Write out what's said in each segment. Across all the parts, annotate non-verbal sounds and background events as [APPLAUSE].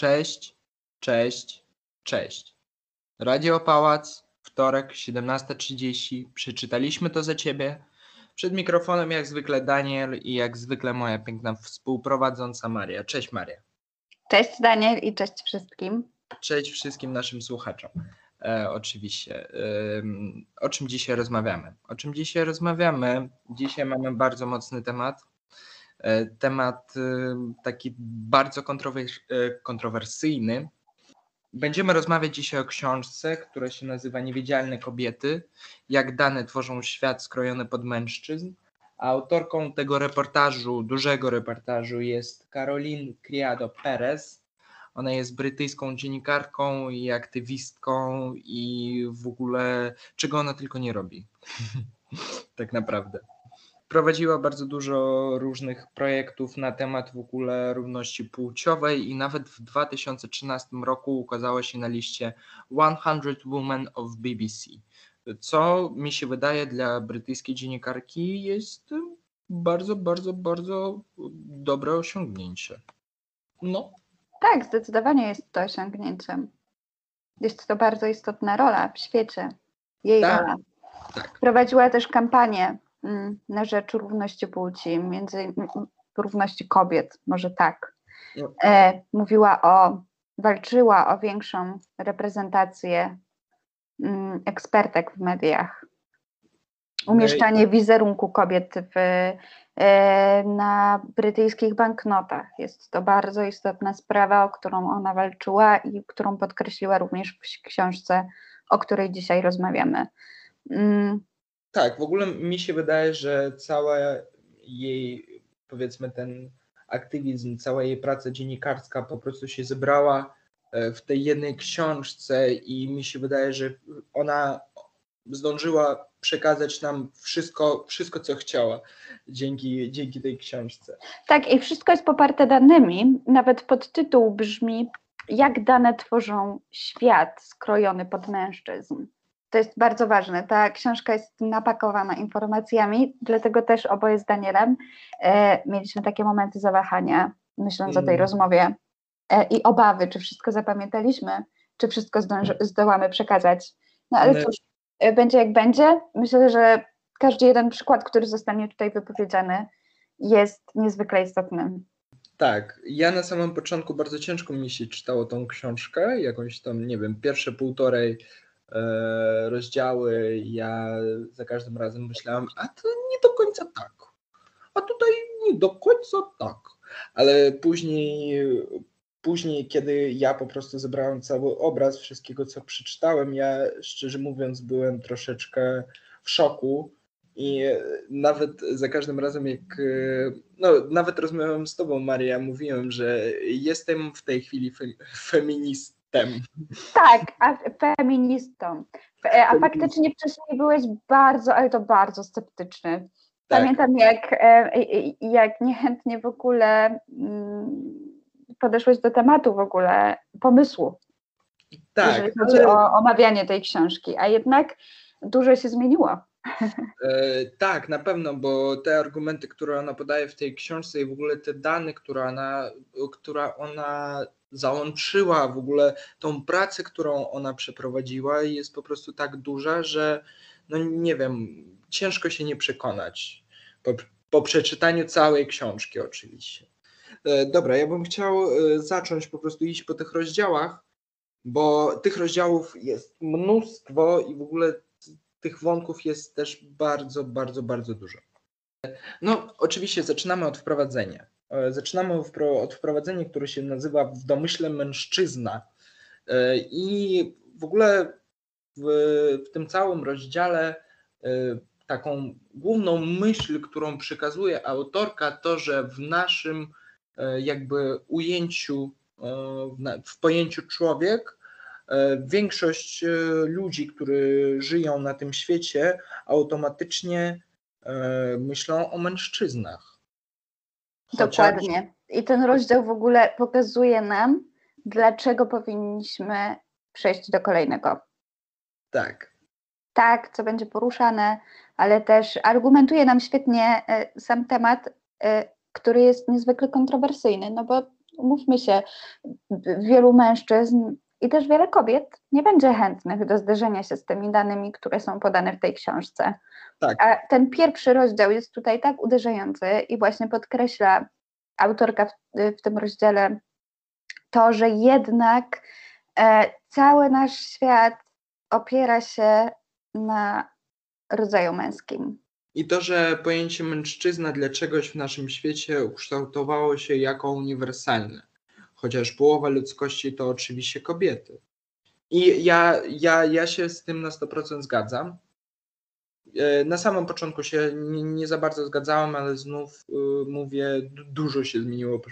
Cześć, cześć, cześć. Radio Pałac, wtorek, 17.30. Przeczytaliśmy to za ciebie. Przed mikrofonem jak zwykle Daniel i jak zwykle moja piękna współprowadząca Maria. Cześć Maria. Cześć Daniel i cześć wszystkim. Cześć wszystkim naszym słuchaczom. E, oczywiście. Ym, o czym dzisiaj rozmawiamy? O czym dzisiaj rozmawiamy? Dzisiaj mamy bardzo mocny temat. E, temat y, taki bardzo e, kontrowersyjny. Będziemy rozmawiać dzisiaj o książce, która się nazywa Niewidzialne kobiety. Jak dane tworzą świat skrojony pod mężczyzn. Autorką tego reportażu, dużego reportażu jest Caroline Criado Perez. Ona jest brytyjską dziennikarką i aktywistką i w ogóle czego ona tylko nie robi. [LAUGHS] tak naprawdę. Prowadziła bardzo dużo różnych projektów na temat w ogóle równości płciowej i nawet w 2013 roku ukazała się na liście 100 Women of BBC, co mi się wydaje dla brytyjskiej dziennikarki jest bardzo, bardzo, bardzo dobre osiągnięcie. No, Tak, zdecydowanie jest to osiągnięciem. Jest to bardzo istotna rola w świecie. Jej Tak, rola. tak. Prowadziła też kampanię na rzecz równości płci, między mm, równości kobiet, może tak. No. E, mówiła o, walczyła o większą reprezentację mm, ekspertek w mediach. Umieszczanie wizerunku kobiet w, e, na brytyjskich banknotach. Jest to bardzo istotna sprawa, o którą ona walczyła i którą podkreśliła również w książce, o której dzisiaj rozmawiamy. Mm, Tak, w ogóle mi się wydaje, że cała jej, powiedzmy, ten aktywizm, cała jej praca dziennikarska po prostu się zebrała e, w tej jednej książce i mi się wydaje, że ona zdążyła przekazać nam wszystko, wszystko co chciała dzięki, dzięki tej książce. Tak, i wszystko jest poparte danymi. Nawet podtytuł brzmi: Jak dane tworzą świat skrojony pod mężczyzn. To jest bardzo ważne. Ta książka jest napakowana informacjami, dlatego też oboje z Danielem e, mieliśmy takie momenty zawahania, myśląc o tej Mm. rozmowie e, i obawy, czy wszystko zapamiętaliśmy, czy wszystko zdąży, zdołamy przekazać. No ale My- cóż, e, będzie jak będzie. Myślę, że każdy jeden przykład, który zostanie tutaj wypowiedziany, jest niezwykle istotny. Tak, ja na samym początku bardzo ciężko mi się czytało tą książkę, jakąś tam, nie wiem, pierwsze półtorej rozdziały, ja za każdym razem myślałem, a to nie do końca tak, a tutaj nie do końca tak, ale później, później kiedy ja po prostu zebrałem cały obraz wszystkiego, co przeczytałem, ja szczerze mówiąc byłem troszeczkę w szoku, i nawet za każdym razem, jak. e, No, nawet rozmawiałem z Tobą, Maria, mówiłem, że jestem w tej chwili fe, feministem. Tak, a feministą. Fe- A faktycznie wcześniej byłeś bardzo, ale to bardzo sceptyczny. Tak. Pamiętam, jak, e, jak niechętnie w ogóle mm, podeszłeś do tematu w ogóle, pomysłu, jeżeli Tak, chodzi ale, o omawianie tej książki, a jednak dużo się zmieniło. e, tak, na pewno, bo te argumenty, które ona podaje w tej książce i w ogóle te dane, które ona, która ona załączyła, w ogóle tą pracę, którą ona przeprowadziła, jest po prostu tak duża, że no nie wiem, ciężko się nie przekonać po, po przeczytaniu całej książki oczywiście. E, Dobra, ja bym chciał e, zacząć po prostu iść po tych rozdziałach, bo tych rozdziałów jest mnóstwo i w ogóle tych wątków jest też bardzo, bardzo, bardzo dużo. No, oczywiście zaczynamy od wprowadzenia. E, Zaczynamy od wpro- od wprowadzenia, które się nazywa w domyśle mężczyzna. E, I w ogóle w, w tym całym rozdziale e, taką główną myśl, którą przekazuje autorka, to, że w naszym jakby ujęciu, w pojęciu człowiek, większość ludzi, którzy żyją na tym świecie, automatycznie myślą o mężczyznach. Dokładnie. I ten rozdział w ogóle pokazuje nam, dlaczego powinniśmy przejść do kolejnego. Tak, tak, co będzie poruszane, ale też argumentuje nam świetnie e, sam temat, e, który jest niezwykle kontrowersyjny, no bo umówmy się, wielu mężczyzn i też wiele kobiet nie będzie chętnych do zderzenia się z tymi danymi, które są podane w tej książce. Tak. A ten pierwszy rozdział jest tutaj tak uderzający i właśnie podkreśla autorka w, w tym rozdziale to, że jednak e, cały nasz świat opiera się na rodzaju męskim. I to, że pojęcie mężczyzna dla czegoś w naszym świecie ukształtowało się jako uniwersalne, chociaż połowa ludzkości to oczywiście kobiety. I ja, ja, ja się z tym na 100% zgadzam. E, na samym początku się nie, nie za bardzo zgadzałem, ale znów y, mówię, dużo się zmieniło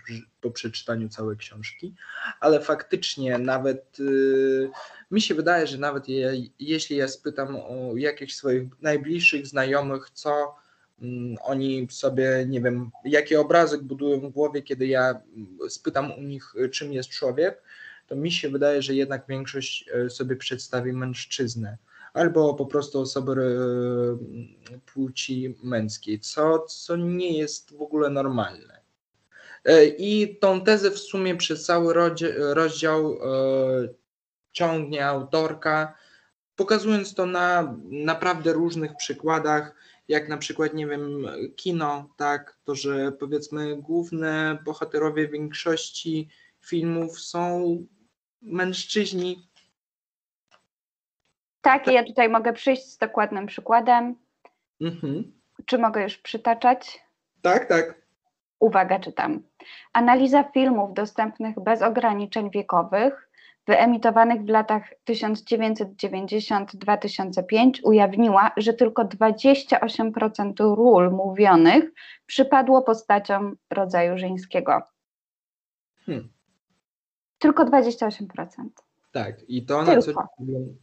po, przeczytaniu całej książki, ale faktycznie nawet y, mi się wydaje, że nawet je, jeśli ja spytam o jakichś swoich najbliższych znajomych, co mm, oni sobie, nie wiem, jaki obrazek budują w głowie, kiedy ja spytam u nich, czym jest człowiek, to mi się wydaje, że jednak większość sobie przedstawi mężczyznę albo po prostu osoby e, płci męskiej, co, co nie jest w ogóle normalne. E, I tą tezę w sumie przez cały rozdział e, ciągnie autorka, pokazując to na naprawdę różnych przykładach, jak na przykład, nie wiem, kino, tak, to, że powiedzmy główne bohaterowie większości filmów są mężczyźni, tak, ja tutaj mogę przyjść z dokładnym przykładem. Mhm. Czy mogę już przytaczać? Tak, tak. Uwaga, czytam. Analiza filmów dostępnych bez ograniczeń wiekowych, wyemitowanych w latach 1990-2005, ujawniła, że tylko 28% ról mówionych przypadło postaciom rodzaju żeńskiego. Hmm. Tylko 28%. Tak, i to na, co,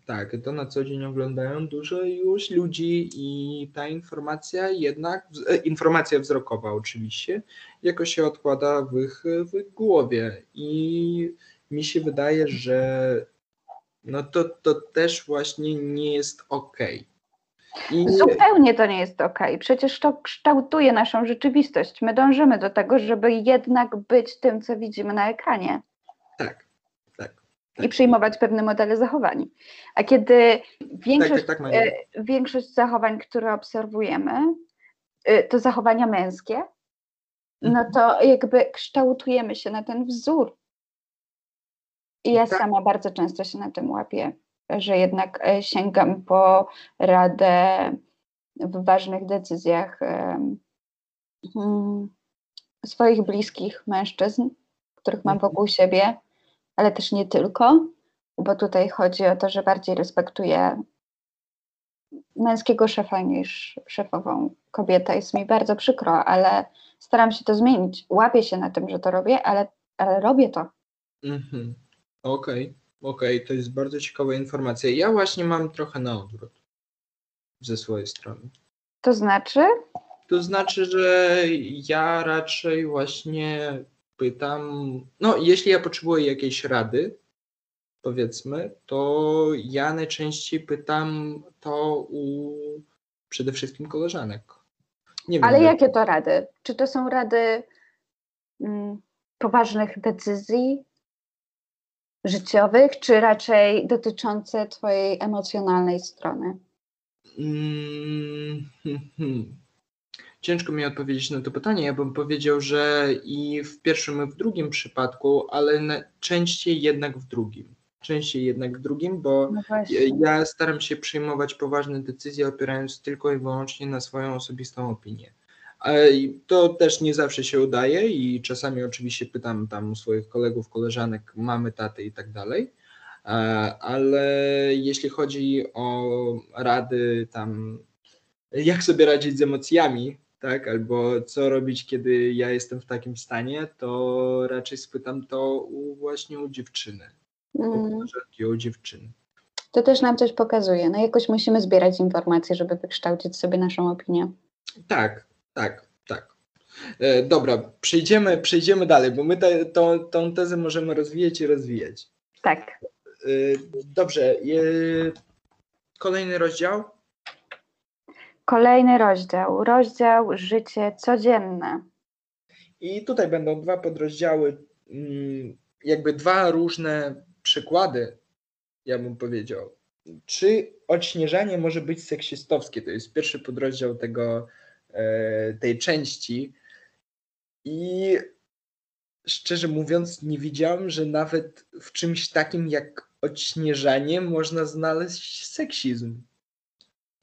tak, to na co dzień oglądają dużo już ludzi i ta informacja jednak, e, informacja wzrokowa oczywiście, jakoś się odkłada w ich, w ich głowie i mi się wydaje, że no to, to też właśnie nie jest okej. I... Zupełnie to nie jest ok. Przecież to kształtuje naszą rzeczywistość. My dążymy do tego, żeby jednak być tym, co widzimy na ekranie. Tak i przyjmować pewne modele zachowań. A kiedy większość, tak, tak, tak, e, większość zachowań, które obserwujemy, e, to zachowania męskie, no mhm. to jakby kształtujemy się na ten wzór. I ja tak. sama bardzo często się na tym łapię, że jednak e, sięgam po radę w ważnych decyzjach hmm, swoich bliskich mężczyzn, których mam mhm. wokół siebie, ale też nie tylko, bo tutaj chodzi o to, że bardziej respektuję męskiego szefa niż szefową kobietę. Jest mi bardzo przykro, ale staram się to zmienić. Łapię się na tym, że to robię, ale, ale robię to. Mhm. Okej, okay. okej, okay. to jest bardzo ciekawa informacja. Ja właśnie mam trochę na odwrót ze swojej strony. To znaczy? To znaczy, że ja raczej właśnie pytam, no jeśli ja potrzebuję jakiejś rady, powiedzmy, to ja najczęściej pytam to u przede wszystkim koleżanek. Nie Ale wiem, jakie to rady? Czy to są rady mm, poważnych decyzji życiowych, czy raczej dotyczące Twojej emocjonalnej strony? Mm, hmm, hmm. Ciężko mi odpowiedzieć na to pytanie. Ja bym powiedział, że i w pierwszym, i w drugim przypadku, ale częściej jednak w drugim. Częściej jednak w drugim, bo no ja staram się przyjmować poważne decyzje, opierając tylko i wyłącznie na swoją osobistą opinię. To też nie zawsze się udaje i czasami oczywiście pytam tam swoich kolegów, koleżanek, mamy, taty i tak dalej. Ale jeśli chodzi o rady tam, jak sobie radzić z emocjami, tak, albo co robić, kiedy ja jestem w takim stanie, to raczej spytam to u, właśnie u dziewczyny, mm. u dziewczyny. To też nam coś pokazuje. No jakoś musimy zbierać informacje, żeby wykształcić sobie naszą opinię. Tak, tak, tak. E, dobra, przejdziemy, przejdziemy dalej, bo my te, tą, tą tezę możemy rozwijać i rozwijać. Tak. E, dobrze. E, kolejny rozdział. Kolejny rozdział, rozdział życie codzienne. I tutaj będą dwa podrozdziały, mm, jakby dwa różne przykłady, ja bym powiedział. Czy odśnieżanie może być seksistowskie? To jest pierwszy podrozdział tego, e, tej części. I szczerze mówiąc, nie widziałem, że nawet w czymś takim jak odśnieżanie można znaleźć seksizm.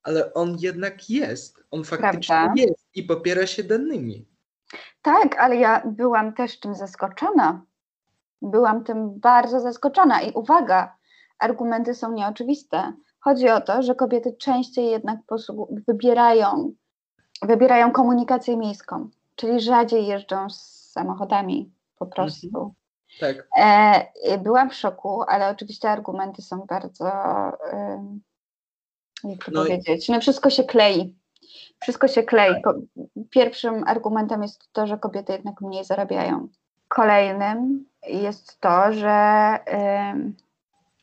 Ale on jednak jest. On faktycznie Prawda. jest i popiera się danymi. Tak, ale ja byłam też tym zaskoczona. Byłam tym bardzo zaskoczona i uwaga, argumenty są nieoczywiste. Chodzi o to, że kobiety częściej jednak wybierają, wybierają komunikację miejską, czyli rzadziej jeżdżą z samochodami po prostu. Tak. E, byłam w szoku, ale oczywiście argumenty są bardzo, em, jak to No powiedzieć, no wszystko się klei. Wszystko się klei. Ko- Pierwszym argumentem jest to, że kobiety jednak mniej zarabiają. Kolejnym jest to, że. em,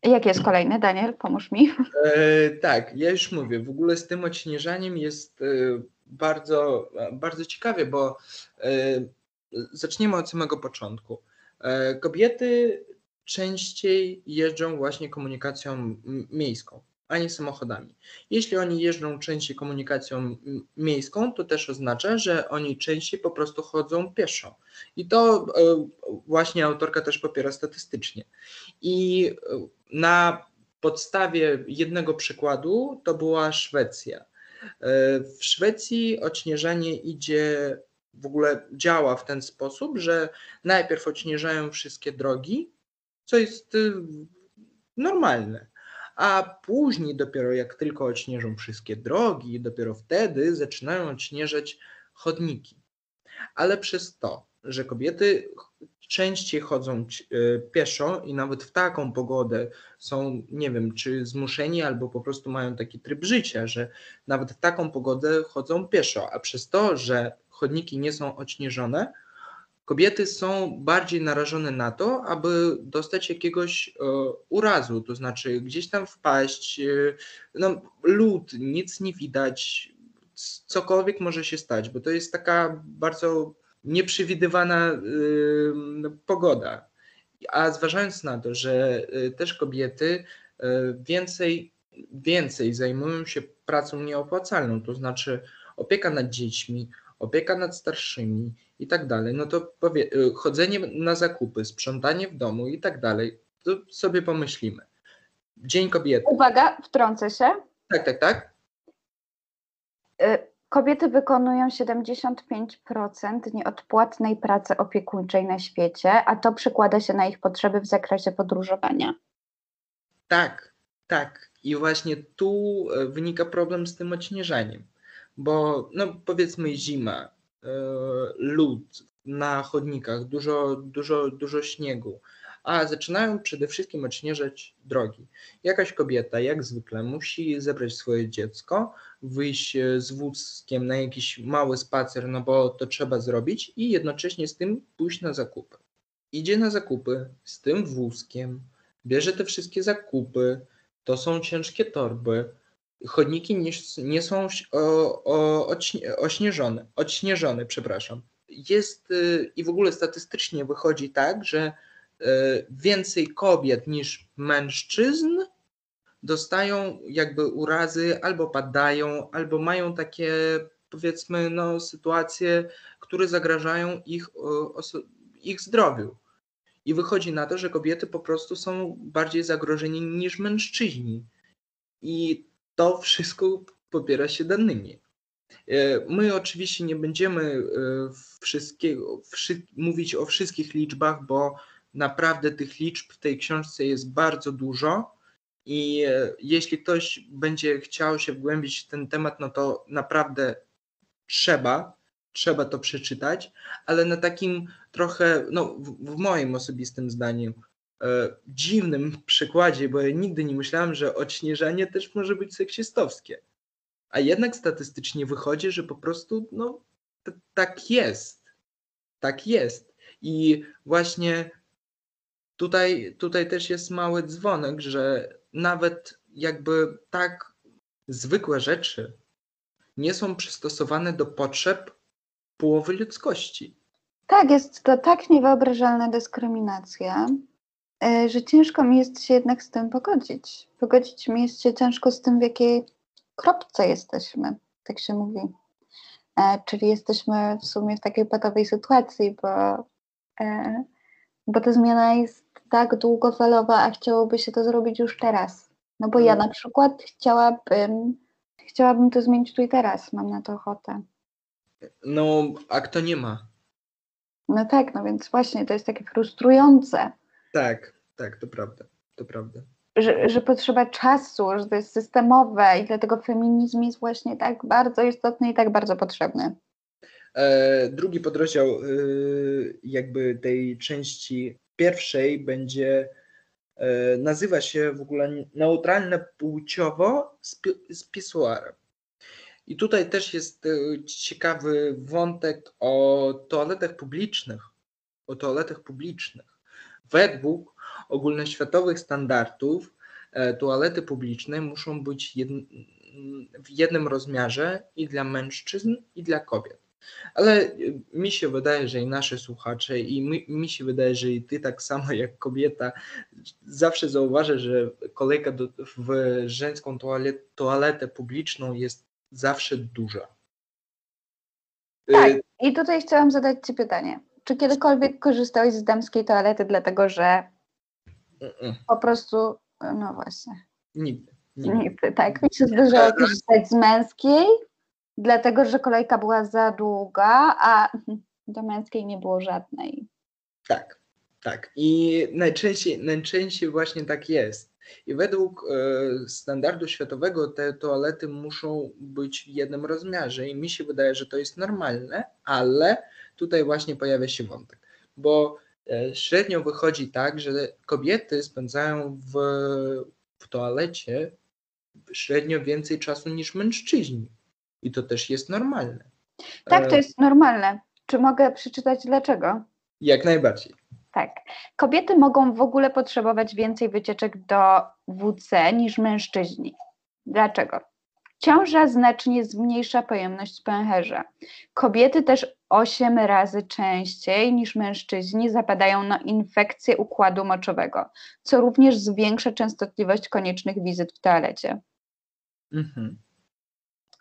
jaki jest kolejny, Daniel? Pomóż mi. [LAUGHS] E, tak, ja już mówię. W ogóle z tym odśnieżaniem jest e, bardzo, bardzo ciekawie, bo e, zaczniemy od samego początku. E, kobiety częściej jeżdżą właśnie komunikacją miejską, a nie samochodami. Jeśli oni jeżdżą częściej komunikacją miejską, to też oznacza, że oni częściej po prostu chodzą pieszo. I to e, właśnie autorka też popiera statystycznie. I e, na podstawie jednego przykładu to była Szwecja. E, W Szwecji odśnieżanie idzie, w ogóle działa w ten sposób, że najpierw odśnieżają wszystkie drogi, co jest normalne, a później dopiero jak tylko odśnieżą wszystkie drogi, dopiero wtedy zaczynają odśnieżać chodniki. Ale przez to, że kobiety częściej chodzą y, pieszo i nawet w taką pogodę są, nie wiem, czy zmuszeni, albo po prostu mają taki tryb życia, że nawet w taką pogodę chodzą pieszo, a przez to, że chodniki nie są odśnieżone, kobiety są bardziej narażone na to, aby dostać jakiegoś e, urazu, to znaczy gdzieś tam wpaść, e, no, lód, nic nie widać, cokolwiek może się stać, bo to jest taka bardzo nieprzewidywana y, no, pogoda. A zważając na to, że y, też kobiety y, więcej, więcej zajmują się pracą nieopłacalną, to znaczy opieka nad dziećmi, opieka nad starszymi i tak dalej, no to powie, y, chodzenie na zakupy, sprzątanie w domu i tak dalej, to sobie pomyślimy. Dzień kobiety. Uwaga, wtrącę się. Tak, tak, tak. Y, Kobiety wykonują 75% nieodpłatnej pracy opiekuńczej na świecie, a to przekłada się na ich potrzeby w zakresie podróżowania. Tak, tak. I właśnie tu e, wynika problem z tym odśnieżaniem, bo no powiedzmy zima, lód na chodnikach, dużo, dużo, dużo śniegu, a zaczynają przede wszystkim odśnieżać drogi. Jakaś kobieta, jak zwykle, musi zebrać swoje dziecko, wyjść e, z wózkiem na jakiś mały spacer, no bo to trzeba zrobić i jednocześnie z tym pójść na zakupy. Idzie na zakupy z tym wózkiem, bierze te wszystkie zakupy, to są ciężkie torby. Chodniki nie, nie są o, o, odśnie, ośnieżone, odśnieżone, przepraszam. Jest y, i w ogóle statystycznie wychodzi tak, że y, więcej kobiet niż mężczyzn dostają jakby urazy, albo padają, albo mają takie powiedzmy no, sytuacje, które zagrażają ich, oso- ich zdrowiu. I wychodzi na to, że kobiety po prostu są bardziej zagrożeni niż mężczyźni. I to wszystko popiera się danymi. E, My oczywiście nie będziemy e, wszystkiego, wszy, mówić o wszystkich liczbach, bo naprawdę tych liczb w tej książce jest bardzo dużo. I e, jeśli ktoś będzie chciał się wgłębić w ten temat, no to naprawdę trzeba, trzeba to przeczytać, ale na takim trochę, no w, w moim osobistym zdaniem, e, dziwnym przykładzie, bo ja nigdy nie myślałem, że odśnieżanie też może być seksistowskie. A jednak statystycznie wychodzi, że po prostu no, tak jest. Tak jest. I właśnie tutaj, tutaj też jest mały dzwonek, że nawet jakby tak zwykłe rzeczy nie są przystosowane do potrzeb połowy ludzkości. Tak, jest to tak niewyobrażalna dyskryminacja, e, że ciężko mi jest się jednak z tym pogodzić. Pogodzić mi jest się ciężko z tym, w jakiej kropce jesteśmy, tak się mówi. E, czyli jesteśmy w sumie w takiej patowej sytuacji, bo, e, bo ta zmiana jest tak długofalowa, a chciałoby się to zrobić już teraz. No bo ja No. na przykład chciałabym, chciałabym to zmienić tu i teraz, mam na to ochotę. No, a kto nie ma? No tak, no więc właśnie to jest takie frustrujące, Tak, tak, to prawda, to prawda. że, że potrzeba czasu, że to jest systemowe i dlatego feminizm jest właśnie tak bardzo istotny i tak bardzo potrzebny. E, drugi podrozdział e, jakby tej części pierwszej będzie e, nazywa się w ogóle neutralne płciowo z, pi- z pisuarem. I tutaj też jest e, ciekawy wątek o toaletach publicznych. O toaletach publicznych. Według ogólnoświatowych standardów e, toalety publiczne muszą być w jednym rozmiarze i dla mężczyzn, i dla kobiet. Ale y, mi się wydaje, że i nasze słuchacze, i mi, mi się wydaje, że i ty tak samo jak kobieta zawsze zauważasz, że kolejka do, w żeńską toalet, toaletę publiczną jest zawsze duża. Y, Tak, i tutaj chciałam zadać Ci pytanie. Czy kiedykolwiek korzystałeś z damskiej toalety, dlatego że po prostu, no właśnie, Nigdy. nigdy. nigdy, tak, mi się zdarzyło [LAUGHS] korzystać z męskiej, dlatego że kolejka była za długa, a [LAUGHS] do męskiej nie było żadnej. Tak, tak. I najczęściej, najczęściej właśnie tak jest. I według e, standardu światowego te toalety muszą być w jednym rozmiarze i mi się wydaje, że to jest normalne, ale tutaj właśnie pojawia się wątek, bo e, średnio wychodzi tak, że kobiety spędzają w, w toalecie średnio więcej czasu niż mężczyźni. I to też jest normalne. Tak, to E, jest normalne. Czy mogę przeczytać dlaczego? Jak najbardziej. Tak. Kobiety mogą w ogóle potrzebować więcej wycieczek do WC niż mężczyźni. Dlaczego? Ciąża znacznie zmniejsza pojemność pęcherza. Kobiety też 8 razy częściej niż mężczyźni zapadają na infekcję układu moczowego, co również zwiększa częstotliwość koniecznych wizyt w toalecie. Mhm.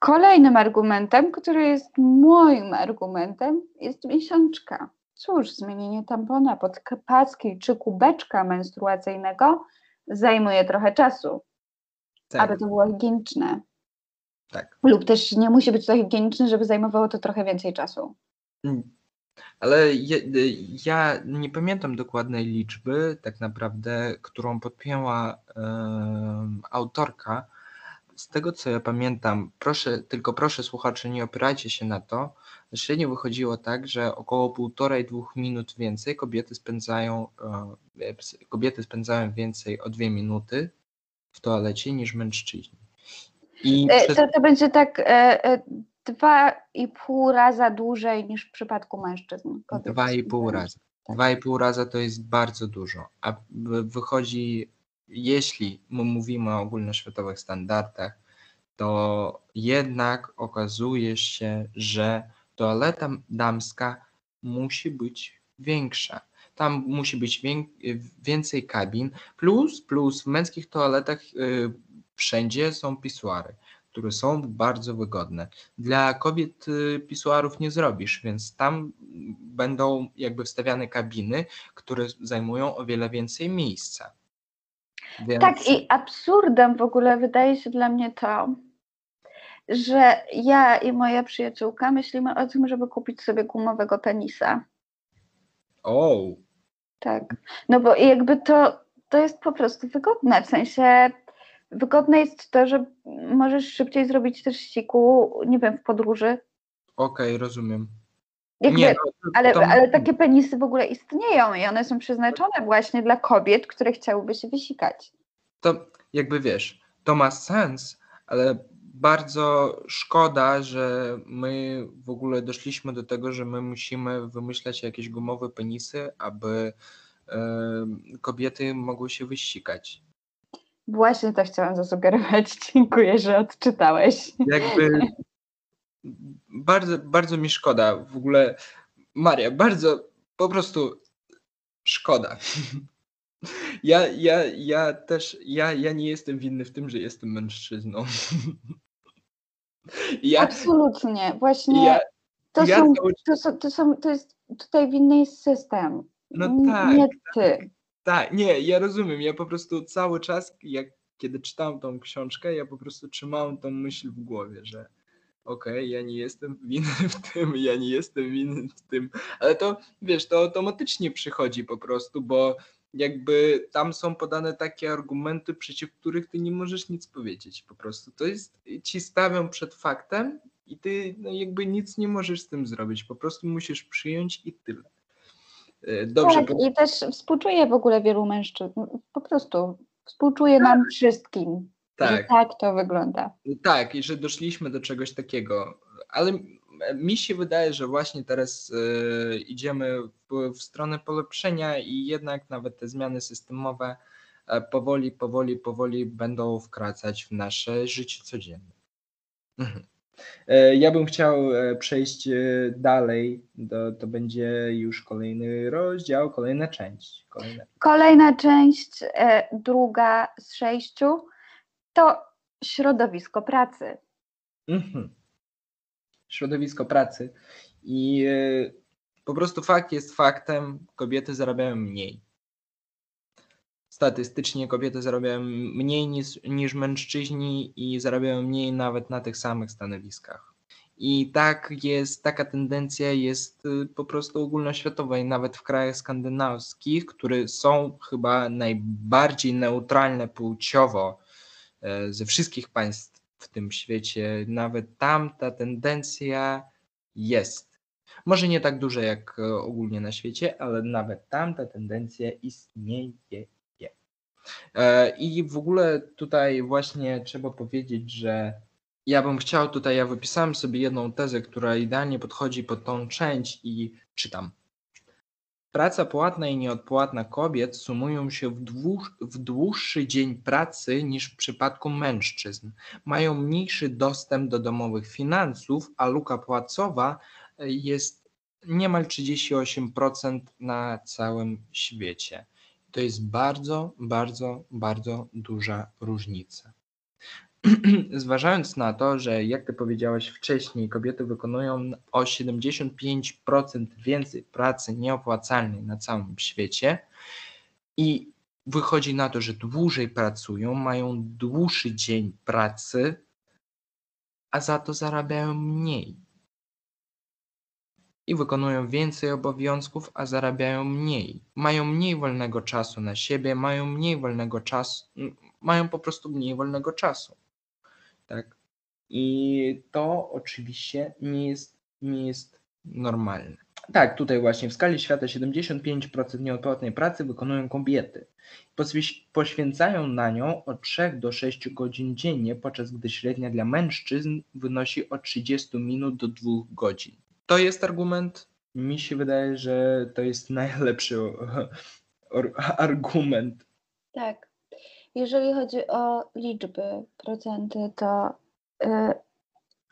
Kolejnym argumentem, który jest moim argumentem, jest miesiączka. Cóż, zmienienie tampona pod paski czy kubeczka menstruacyjnego zajmuje trochę czasu, Tak, aby to było higieniczne. Tak. Lub też nie musi być to higieniczne, żeby zajmowało to trochę więcej czasu. Mm. Ale ja, ja nie pamiętam dokładnej liczby, tak naprawdę, którą podpięła autorka. Z tego co ja pamiętam, proszę, tylko proszę słuchacze, nie opierajcie się na to. Średnio wychodziło tak, że około półtorej, dwóch minut więcej kobiety spędzają, e, ps- kobiety spędzają więcej o dwie minuty w toalecie niż mężczyźni. I E, przez, To, to będzie tak e, e, dwa i pół raza dłużej niż w przypadku mężczyzn. kobiet. Dwa i pół razy. Tak. Dwa i pół razy to jest bardzo dużo. A wy- wychodzi, jeśli my mówimy o ogólnoświatowych standardach, to jednak okazuje się, że toaleta damska musi być większa. Tam musi być wię- więcej kabin, plus, plus w męskich toaletach y, wszędzie są pisuary, które są bardzo wygodne. Dla kobiet y, pisuarów nie zrobisz, więc tam będą jakby wstawiane kabiny, które zajmują o wiele więcej miejsca. Więc Tak, i absurdem w ogóle wydaje się dla mnie to, że ja i moja przyjaciółka myślimy o tym, żeby kupić sobie gumowego penisa. O, Tak. No bo jakby to, to jest po prostu wygodne. W sensie wygodne jest to, że możesz szybciej zrobić też siku, nie wiem, w podróży. okej, rozumiem. Jakby, Nie, no, ale, to- ale takie penisy w ogóle istnieją i one są przeznaczone właśnie dla kobiet, które chciałyby się wysikać. to jakby wiesz, to ma sens, ale bardzo szkoda, że my w ogóle doszliśmy do tego, że my musimy wymyślać jakieś gumowe penisy, aby em, kobiety mogły się wysikać. Właśnie to chciałam zasugerować. [LAUGHS] Dziękuję, że odczytałeś. Jakby bardzo, bardzo mi szkoda. W ogóle Maria, bardzo po prostu szkoda. [LAUGHS] Ja, ja, ja też, ja, ja nie jestem winny w tym, że jestem mężczyzną. [LAUGHS] Ja, Absolutnie, właśnie ja, to, ja są, to, są, to, są, to jest tutaj winny jest system. No tak. Nie ty. Tak, nie, ja rozumiem. Ja po prostu cały czas, jak kiedy czytałem tą książkę, ja po prostu trzymałem tą myśl w głowie, że okej, okay, ja nie jestem [LAUGHS] winny w tym, ja nie jestem winny w tym, ale to wiesz, to automatycznie przychodzi po prostu, bo jakby tam są podane takie argumenty, przeciw których ty nie możesz nic powiedzieć po prostu. To jest, ci stawiam przed faktem i ty no jakby nic nie możesz z tym zrobić, po prostu musisz przyjąć i tyle. E, dobrze. Tak, i też współczuję w ogóle wielu mężczyzn, po prostu współczuję nam tak. wszystkim. Tak. tak to wygląda. Tak, i że doszliśmy do czegoś takiego, ale mi się wydaje, że właśnie teraz y, idziemy w, w, stronę polepszenia i jednak nawet te zmiany systemowe y, powoli, powoli, powoli będą wkracać w nasze życie codzienne. E, ja bym chciał przejść dalej. To, to będzie już kolejny rozdział, kolejna część. Kolejna, kolejna część, druga z sześciu, to środowisko pracy. Mhm środowisko pracy i e, po prostu fakt jest faktem, kobiety zarabiają mniej. Statystycznie kobiety zarabiają mniej niż, niż mężczyźni i zarabiają mniej nawet na tych samych stanowiskach. I tak jest, taka tendencja jest e, po prostu ogólnoświatowa i nawet w krajach skandynawskich, które są chyba najbardziej neutralne płciowo e, ze wszystkich państw w tym świecie, nawet tam ta tendencja jest. Może nie tak duża jak e, ogólnie na świecie, ale nawet tam ta tendencja istnieje. E, I w ogóle tutaj właśnie trzeba powiedzieć, że ja bym chciał tutaj, ja wypisałem sobie jedną tezę, która idealnie podchodzi pod tą część i czytam. Praca płatna i nieodpłatna kobiet sumują się w, dłuż, w dłuższy dzień pracy niż w przypadku mężczyzn. Mają mniejszy dostęp do domowych finansów, a luka płacowa e, jest niemal 38% na całym świecie. To jest bardzo, bardzo, bardzo duża różnica. [CLEARS THROAT] zważając na to, że jak ty powiedziałaś wcześniej, kobiety wykonują o 75% więcej pracy nieopłacalnej na całym świecie i wychodzi na to, że dłużej pracują, mają dłuższy dzień pracy, a za to zarabiają mniej. I wykonują więcej obowiązków, a zarabiają mniej. Mają mniej wolnego czasu na siebie, mają mniej wolnego czasu, mają po prostu mniej wolnego czasu tak? I to oczywiście nie jest, nie jest normalne. Tak, tutaj właśnie w skali świata 75% nieodpłatnej pracy wykonują kobiety. Poświęcają na nią od 3 do 6 godzin dziennie, podczas gdy średnia dla mężczyzn wynosi od 30 minut do 2 godzin. To jest argument. Mi się wydaje, że to jest najlepszy argument. Tak. Jeżeli chodzi o liczby, procenty, to, yy,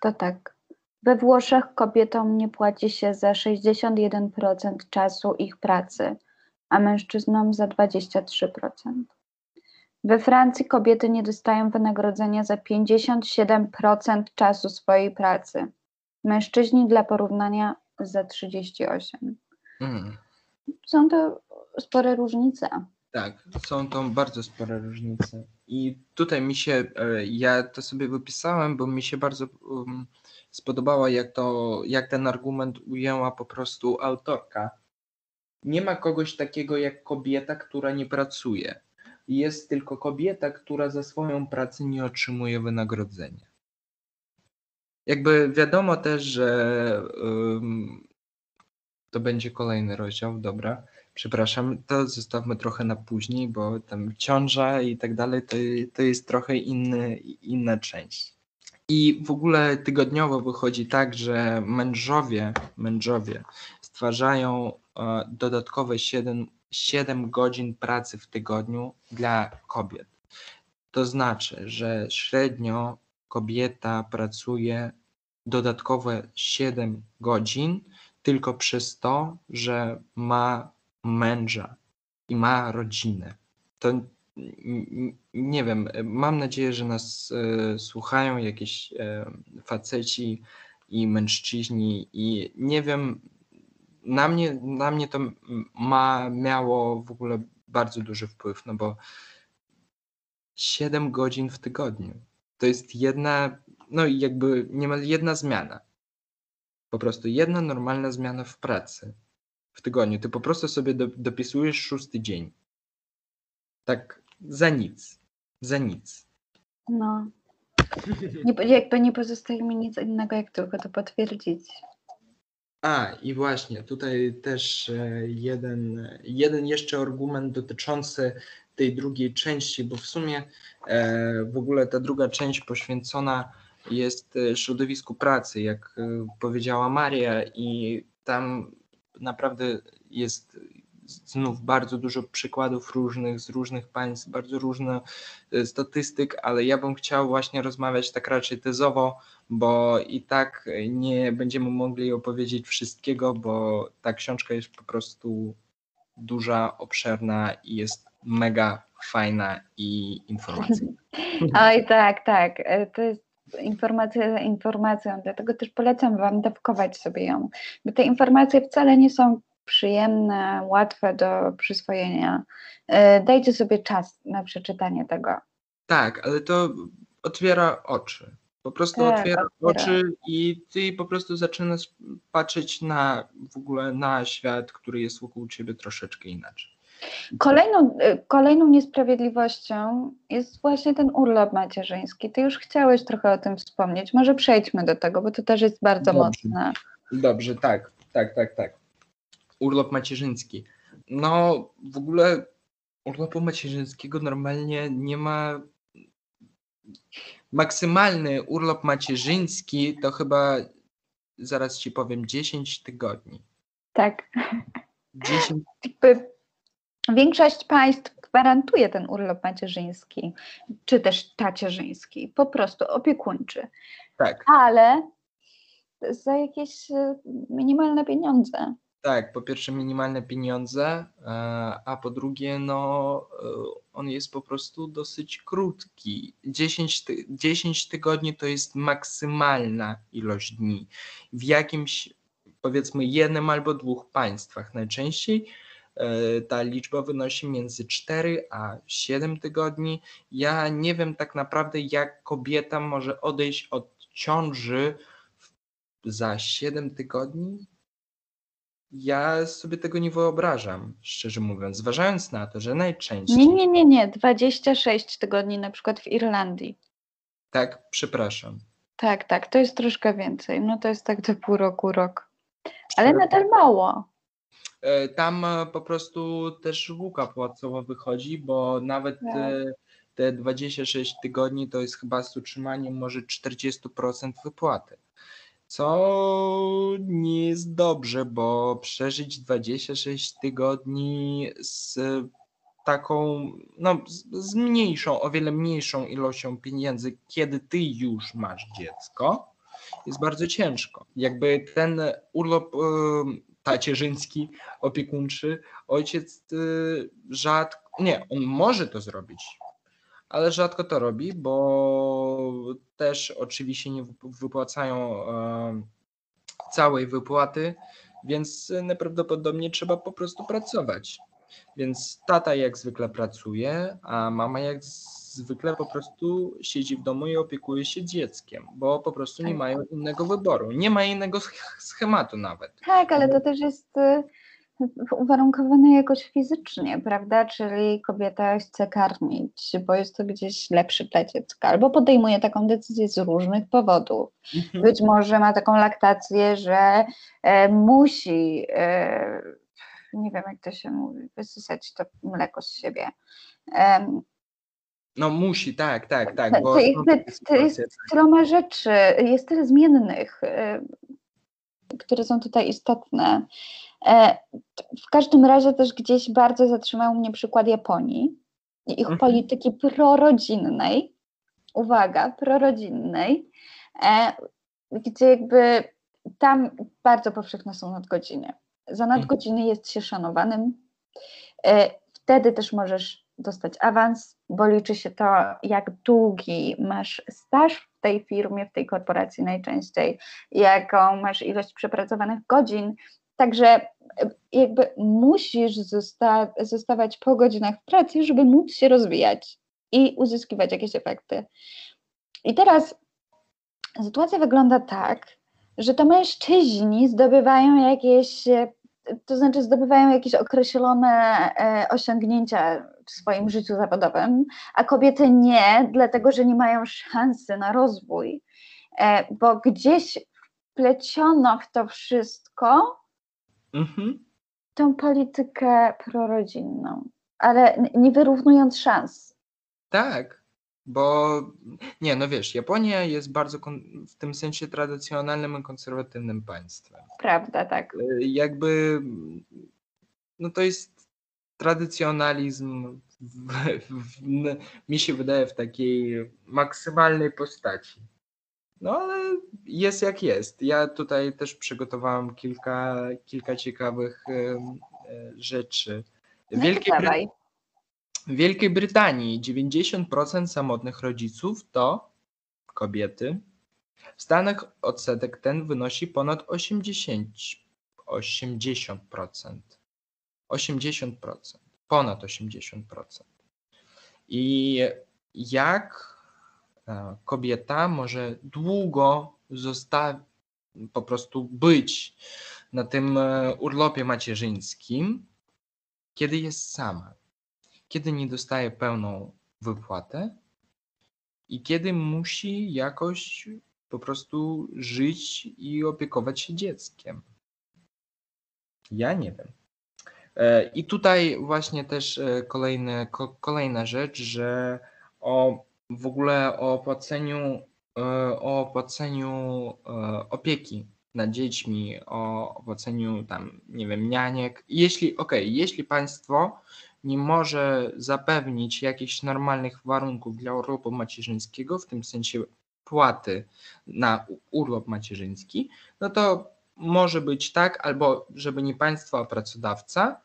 to tak. We Włoszech kobietom nie płaci się za 61% czasu ich pracy, a mężczyznom za 23%. We Francji kobiety nie dostają wynagrodzenia za 57% czasu swojej pracy. Mężczyźni dla porównania za 38%. Mm. Są to spore różnice. Tak, są to bardzo spore różnice. I tutaj mi się, e, ja to sobie wypisałem, bo mi się bardzo um, spodobało, jak, to, jak ten argument ujęła po prostu autorka. Nie ma kogoś takiego jak kobieta, która nie pracuje. Jest tylko kobieta, która za swoją pracę nie otrzymuje wynagrodzenia. Jakby wiadomo też, że um, to będzie kolejny rozdział, dobra przepraszam, to zostawmy trochę na później, bo tam ciąża i tak dalej, to, to jest trochę inny, inna część. I w ogóle tygodniowo wychodzi tak, że mężowie, mężowie stwarzają e, dodatkowe 7, 7 godzin pracy w tygodniu dla kobiet. To znaczy, że średnio kobieta pracuje dodatkowe 7 godzin tylko przez to, że ma męża i ma rodzinę. To nie wiem, mam nadzieję, że nas e, słuchają jakieś e, faceci i mężczyźni i nie wiem, na mnie, na mnie to ma, miało w ogóle bardzo duży wpływ, no bo 7 godzin w tygodniu to jest jedna, no i jakby niemal jedna zmiana. Po prostu jedna normalna zmiana w pracy w tygodniu. Ty po prostu sobie do, dopisujesz szósty dzień. Tak za nic. Za nic. No. Nie, jakby nie pozostaje mi nic innego, jak tylko to potwierdzić. A, i właśnie, tutaj też e, jeden, jeden jeszcze argument dotyczący tej drugiej części, bo w sumie e, w ogóle ta druga część poświęcona jest e, środowisku pracy, jak powiedziała Maria, i tam naprawdę jest znów bardzo dużo przykładów różnych z różnych państw, bardzo różne e, statystyk, ale ja bym chciał właśnie rozmawiać tak raczej tezowo, bo i tak nie będziemy mogli opowiedzieć wszystkiego, bo ta książka jest po prostu duża, obszerna i jest mega fajna i informacyjna. [LAUGHS] Oj, tak, tak. E, to jest informacja za informacją, dlatego też polecam Wam dawkować sobie ją, bo te informacje wcale nie są przyjemne, łatwe do przyswojenia. E, dajcie sobie czas na przeczytanie tego. Tak, ale to otwiera oczy. Po prostu tak, otwiera, otwiera oczy i ty po prostu zaczynasz patrzeć na w ogóle na świat, który jest wokół ciebie troszeczkę inaczej. Kolejną, e, kolejną niesprawiedliwością jest właśnie ten urlop macierzyński. Ty już chciałeś trochę o tym wspomnieć. Może przejdźmy do tego, bo to też jest bardzo Dobrze. mocne. Dobrze, tak, tak, tak, tak urlop macierzyński. No w ogóle urlopu macierzyńskiego normalnie nie ma. Maksymalny urlop macierzyński to chyba, zaraz ci powiem, 10 tygodni. Tak. 10... Większość państw gwarantuje ten urlop macierzyński, czy też tacierzyński, po prostu opiekuńczy. Tak. Ale za jakieś e, minimalne pieniądze. Tak, po pierwsze minimalne pieniądze, e, a po drugie, no e, on jest po prostu dosyć krótki. 10, ty 10 tygodni to jest maksymalna ilość dni. W jakimś, powiedzmy, jednym albo dwóch państwach najczęściej ta liczba wynosi między 4 a 7 tygodni. Ja nie wiem tak naprawdę, jak kobieta może odejść od ciąży za 7 tygodni ja sobie tego nie wyobrażam, szczerze mówiąc, zważając na to, że najczęściej. Nie, nie, nie, nie. 26 tygodni na przykład w Irlandii. Tak, przepraszam. Tak, tak, to jest troszkę więcej. No to jest tak do pół roku, rok. Ale nadal mało. E, tam e, po prostu też łuka płacowa wychodzi, bo nawet tak. E, te 26 tygodni to jest chyba z utrzymaniem może 40% wypłaty co nie jest dobrze, bo przeżyć 26 tygodni z taką, no, z mniejszą, o wiele mniejszą ilością pieniędzy, kiedy ty już masz dziecko, jest bardzo ciężko. Jakby ten urlop y, tacierzyński, opiekuńczy, ojciec y, rzadko, nie, on może to zrobić, ale rzadko to robi, bo też oczywiście nie wypłacają całej wypłaty, więc najprawdopodobniej trzeba po prostu pracować. Więc tata jak zwykle pracuje, a mama jak zwykle po prostu siedzi w domu i opiekuje się dzieckiem, bo po prostu nie tak. mają innego wyboru. Nie ma innego schematu nawet. Tak, ale to też jest y, uwarunkowane jakoś fizycznie, prawda? Czyli kobieta chce karmić, bo jest to gdzieś lepszy dla dziecka, albo podejmuje taką decyzję z różnych powodów. Mhm. Być może ma taką laktację, że e, musi, e, nie wiem jak to się mówi, wysysać to mleko z siebie. E, no musi, tak, tak, tak. Bo to, jest, to jest tyloma rzeczy, jest tyle zmiennych, e, które są tutaj istotne. E, w każdym razie też gdzieś bardzo zatrzymał mnie przykład Japonii i ich mhm. polityki prorodzinnej. Uwaga, prorodzinnej, e, gdzie jakby tam bardzo powszechne są nadgodziny. Za Mhm. nadgodziny jest się szanowanym. E, Wtedy też możesz dostać awans, bo liczy się to, jak długi masz staż w tej firmie, w tej korporacji najczęściej, jaką masz ilość przepracowanych godzin. Także e, jakby musisz zosta- zostawać po godzinach w pracy, żeby móc się rozwijać i uzyskiwać jakieś efekty. I teraz sytuacja wygląda tak, że to mężczyźni zdobywają jakieś, e, to znaczy zdobywają jakieś określone e, osiągnięcia w swoim życiu zawodowym, a kobiety nie, dlatego że nie mają szansy na rozwój, e, bo gdzieś wpleciono w to wszystko Mhm. tą politykę prorodzinną, ale nie wyrównując szans. Tak, bo nie, no wiesz, Japonia jest bardzo w tym sensie tradycjonalnym i konserwatywnym państwem. Prawda, tak. Y, Jakby, no to jest tradycjonalizm, w, w, n- mi się wydaje, w takiej maksymalnej postaci. No ale jest jak jest. Ja tutaj też przygotowałam kilka, kilka ciekawych e, rzeczy. No Wielkiej Bry- w Wielkiej Brytanii 90% samotnych rodziców to kobiety. W Stanach odsetek ten wynosi ponad 80, 80%. 80%. Ponad 80%. I jak e, kobieta może długo zostać, po prostu być na tym e, urlopie macierzyńskim, kiedy jest sama kiedy nie dostaje pełną wypłatę i kiedy musi jakoś po prostu żyć i opiekować się dzieckiem. Ja nie wiem. E, I tutaj właśnie też e, kolejny, ko, kolejna rzecz, że o w ogóle o opłaceniu, e, o opłaceniu opieki nad dziećmi, o opłaceniu tam, nie wiem, nianiek. Jeśli, okej, jeśli państwo nie może zapewnić jakichś normalnych warunków dla urlopu macierzyńskiego, w tym sensie płaty na urlop macierzyński, no to może być tak, albo żeby nie państwo, a pracodawca,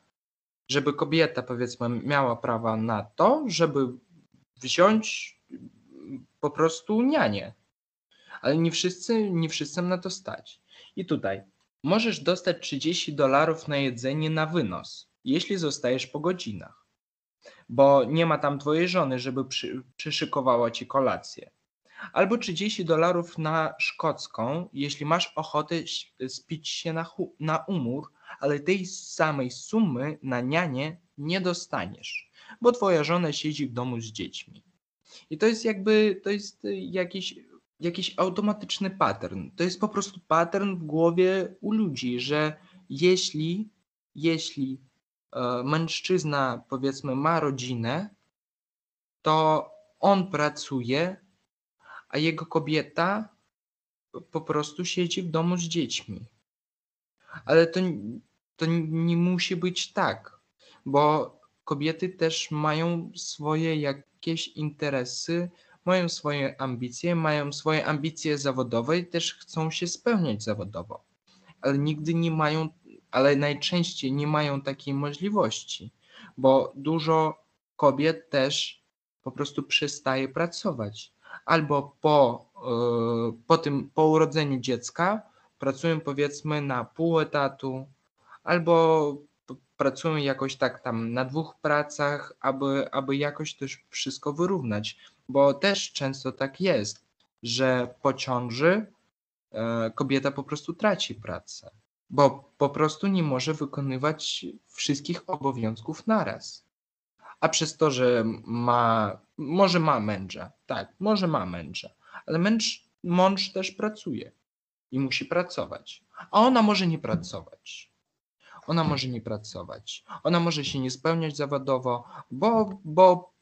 żeby kobieta powiedzmy miała prawa na to, żeby wziąć po prostu nianię. Ale nie wszyscy, nie wszyscy na to stać. I tutaj możesz dostać 30 dolarów na jedzenie na wynos, jeśli zostajesz po godzinach, bo nie ma tam twojej żony, żeby przy, przyszykowała ci kolację. Albo 30 dolarów na szkocką, jeśli masz ochotę spić się na, na umór, ale tej samej sumy na nianie nie dostaniesz, bo twoja żona siedzi w domu z dziećmi. I to jest jakby, to jest jakiś, jakiś automatyczny pattern. To jest po prostu pattern w głowie u ludzi, że jeśli, jeśli e, mężczyzna powiedzmy ma rodzinę, to on pracuje, a jego kobieta po prostu siedzi w domu z dziećmi. Ale to, to nie musi być tak, bo kobiety też mają swoje jakieś interesy, mają swoje ambicje, mają swoje ambicje zawodowe i też chcą się spełniać zawodowo, ale nigdy nie mają, ale najczęściej nie mają takiej możliwości, bo dużo kobiet też po prostu przestaje pracować. Albo po, yy, po tym, po urodzeniu dziecka pracują powiedzmy na pół etatu, albo pracują jakoś tak tam na dwóch pracach, aby, aby jakoś też wszystko wyrównać, bo też często tak jest, że po ciąży e, kobieta po prostu traci pracę, bo po prostu nie może wykonywać wszystkich obowiązków naraz. A przez to, że ma, może ma męża, tak, może ma męża, ale męż, mąż też pracuje i musi pracować, a ona może nie pracować. Ona może nie pracować. Ona może się nie spełniać zawodowo, bo, bo,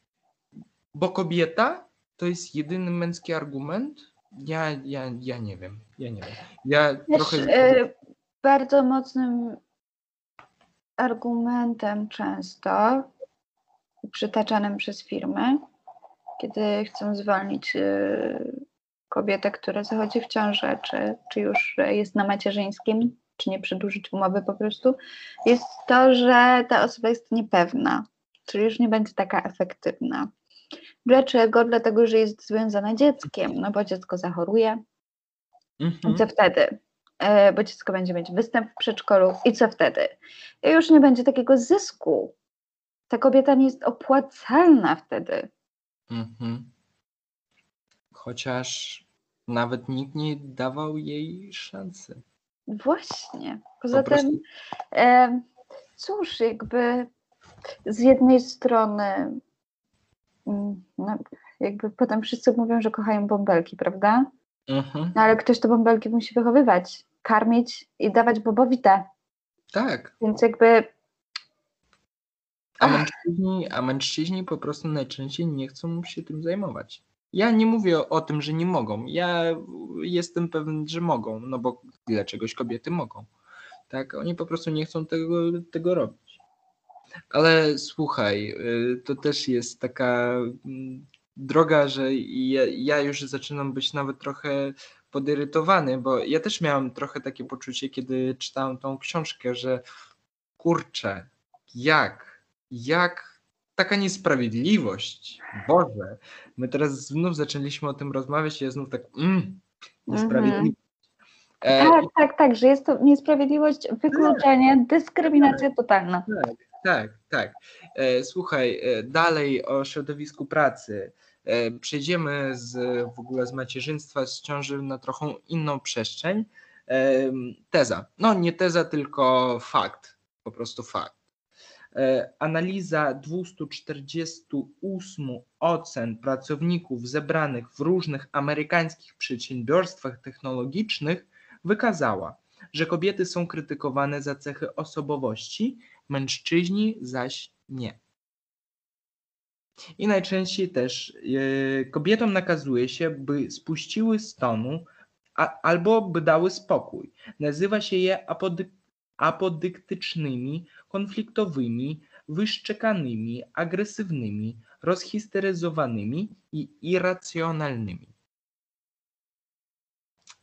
bo kobieta to jest jedyny męski argument. Ja, ja, ja nie wiem. Ja nie wiem. Ja Wiesz, trochę. e, bardzo mocnym argumentem często przytaczanym przez firmy, kiedy chcą zwolnić e, kobietę, która zachodzi w ciążę, czy, czy już jest na macierzyńskim, czy nie przedłużyć umowy po prostu, jest to, że ta osoba jest niepewna, czyli już nie będzie taka efektywna. Dlaczego? Dlatego, że jest związana dzieckiem, no bo dziecko zachoruje. Mhm. I co wtedy? E, Bo dziecko będzie mieć występ w przedszkolu i co wtedy? I już nie będzie takiego zysku. Ta kobieta nie jest opłacalna wtedy. Mhm. Chociaż nawet nikt nie dawał jej szansy. Właśnie. Poza Po tym, e, cóż, jakby z jednej strony, mm, no, jakby potem wszyscy mówią, że kochają bąbelki, prawda? Mhm. No ale ktoś te bąbelki musi wychowywać, karmić i dawać bobowite. Tak. Więc jakby A mężczyźni, a mężczyźni po prostu najczęściej nie chcą się tym zajmować. Ja nie mówię o, tym, że nie mogą. Ja jestem pewien, że mogą, no bo dla czegoś kobiety mogą. Tak, oni po prostu nie chcą tego, tego robić. Ale słuchaj, y, to też jest taka mm, droga, że ja, ja już zaczynam być nawet trochę podirytowany, bo ja też miałem trochę takie poczucie, kiedy czytałem tą książkę, że kurczę, jak, jak taka niesprawiedliwość, Boże, my teraz znów zaczęliśmy o tym rozmawiać i ja znów tak, mm, niesprawiedliwość. E, tak, tak, tak, że jest to niesprawiedliwość, wykluczenie, dyskryminacja totalna. Tak, tak, tak. E, słuchaj, e, dalej o środowisku pracy. E, przejdziemy z w ogóle z macierzyństwa, z ciąży na trochę inną przestrzeń. E, teza. No nie teza, tylko fakt. Po prostu fakt. E, analiza 248 ocen pracowników zebranych w różnych amerykańskich przedsiębiorstwach technologicznych wykazała, że kobiety są krytykowane za cechy osobowości, mężczyźni zaś nie. I najczęściej też e, kobietom nakazuje się, by spuściły z tonu a, albo by dały spokój. Nazywa się je apodyk- apodyktycznymi, konfliktowymi, wyszczekanymi, agresywnymi, rozhisteryzowanymi i irracjonalnymi.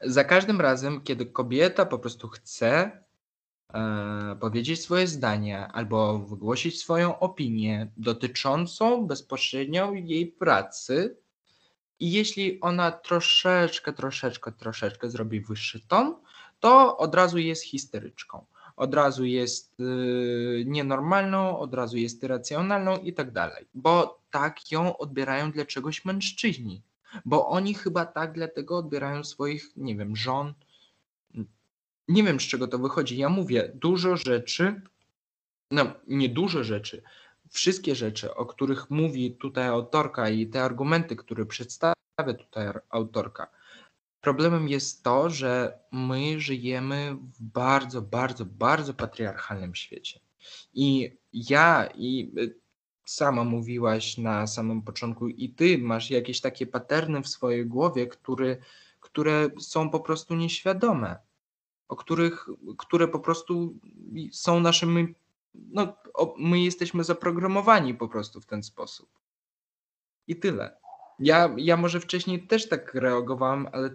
Za każdym razem, kiedy kobieta po prostu chce e, powiedzieć swoje zdanie albo wygłosić swoją opinię dotyczącą bezpośrednio jej pracy, i jeśli ona troszeczkę, troszeczkę, troszeczkę zrobi wyższy ton, to od razu jest histeryczką. Od razu jest y, nienormalną, od razu jest irracjonalną i tak dalej. Bo tak ją odbierają dla czegoś mężczyźni. Bo oni chyba tak dlatego odbierają swoich, nie wiem, żon. Nie wiem, z czego to wychodzi. Ja mówię, dużo rzeczy, no nie dużo rzeczy, wszystkie rzeczy, o których mówi tutaj autorka i te argumenty, które przedstawia tutaj autorka, problemem jest to, że my żyjemy w bardzo, bardzo, bardzo patriarchalnym świecie. I ja i y, sama mówiłaś na samym początku, i ty masz jakieś takie paterny w swojej głowie, które, które są po prostu nieświadome, o których, które po prostu są naszymi no, my jesteśmy zaprogramowani po prostu w ten sposób. I tyle. Ja, ja może wcześniej też tak reagowałem, ale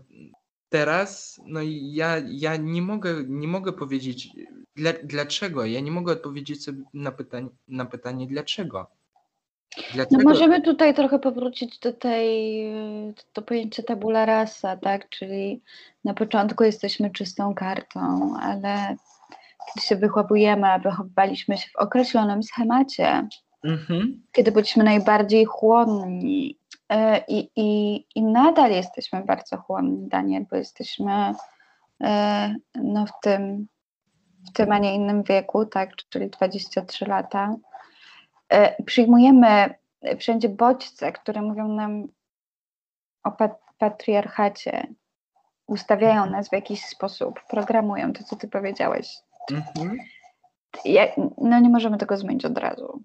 teraz no i ja, ja nie, mogę, nie mogę powiedzieć dla, dlaczego. Ja nie mogę odpowiedzieć sobie na pytanie, na pytanie dlaczego. No możemy tutaj trochę powrócić do tej, do pojęcia tabula rasa, tak? Czyli na początku jesteśmy czystą kartą, ale kiedy się wychowujemy, a wychowywaliśmy się w określonym schemacie, Mhm. kiedy byliśmy najbardziej chłonni i, i, i nadal jesteśmy bardzo chłonni, Daniel, bo jesteśmy e, no, w, tym, w tym, a nie innym wieku, tak, czyli 23 lata. E, Przyjmujemy wszędzie bodźce, które mówią nam o pat- patriarchacie, ustawiają nas w jakiś sposób, programują to, co ty powiedziałeś. Mhm. Ja, no nie możemy tego zmienić od razu,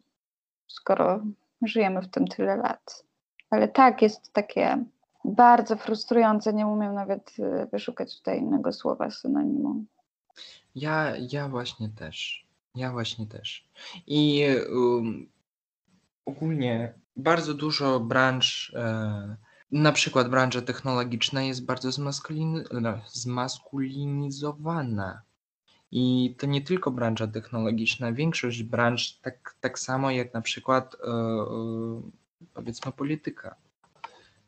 skoro żyjemy w tym tyle lat. Ale tak, jest takie bardzo frustrujące, nie umiem nawet y, wyszukać tutaj innego słowa synonimu. Ja, ja właśnie też. Ja właśnie też. I um, ogólnie bardzo dużo branż e, Na przykład branża technologiczna jest bardzo zmaskulin... no, zmaskulinizowana. I to nie tylko branża technologiczna, większość branż, tak, tak samo jak na przykład e, e, powiedzmy polityka.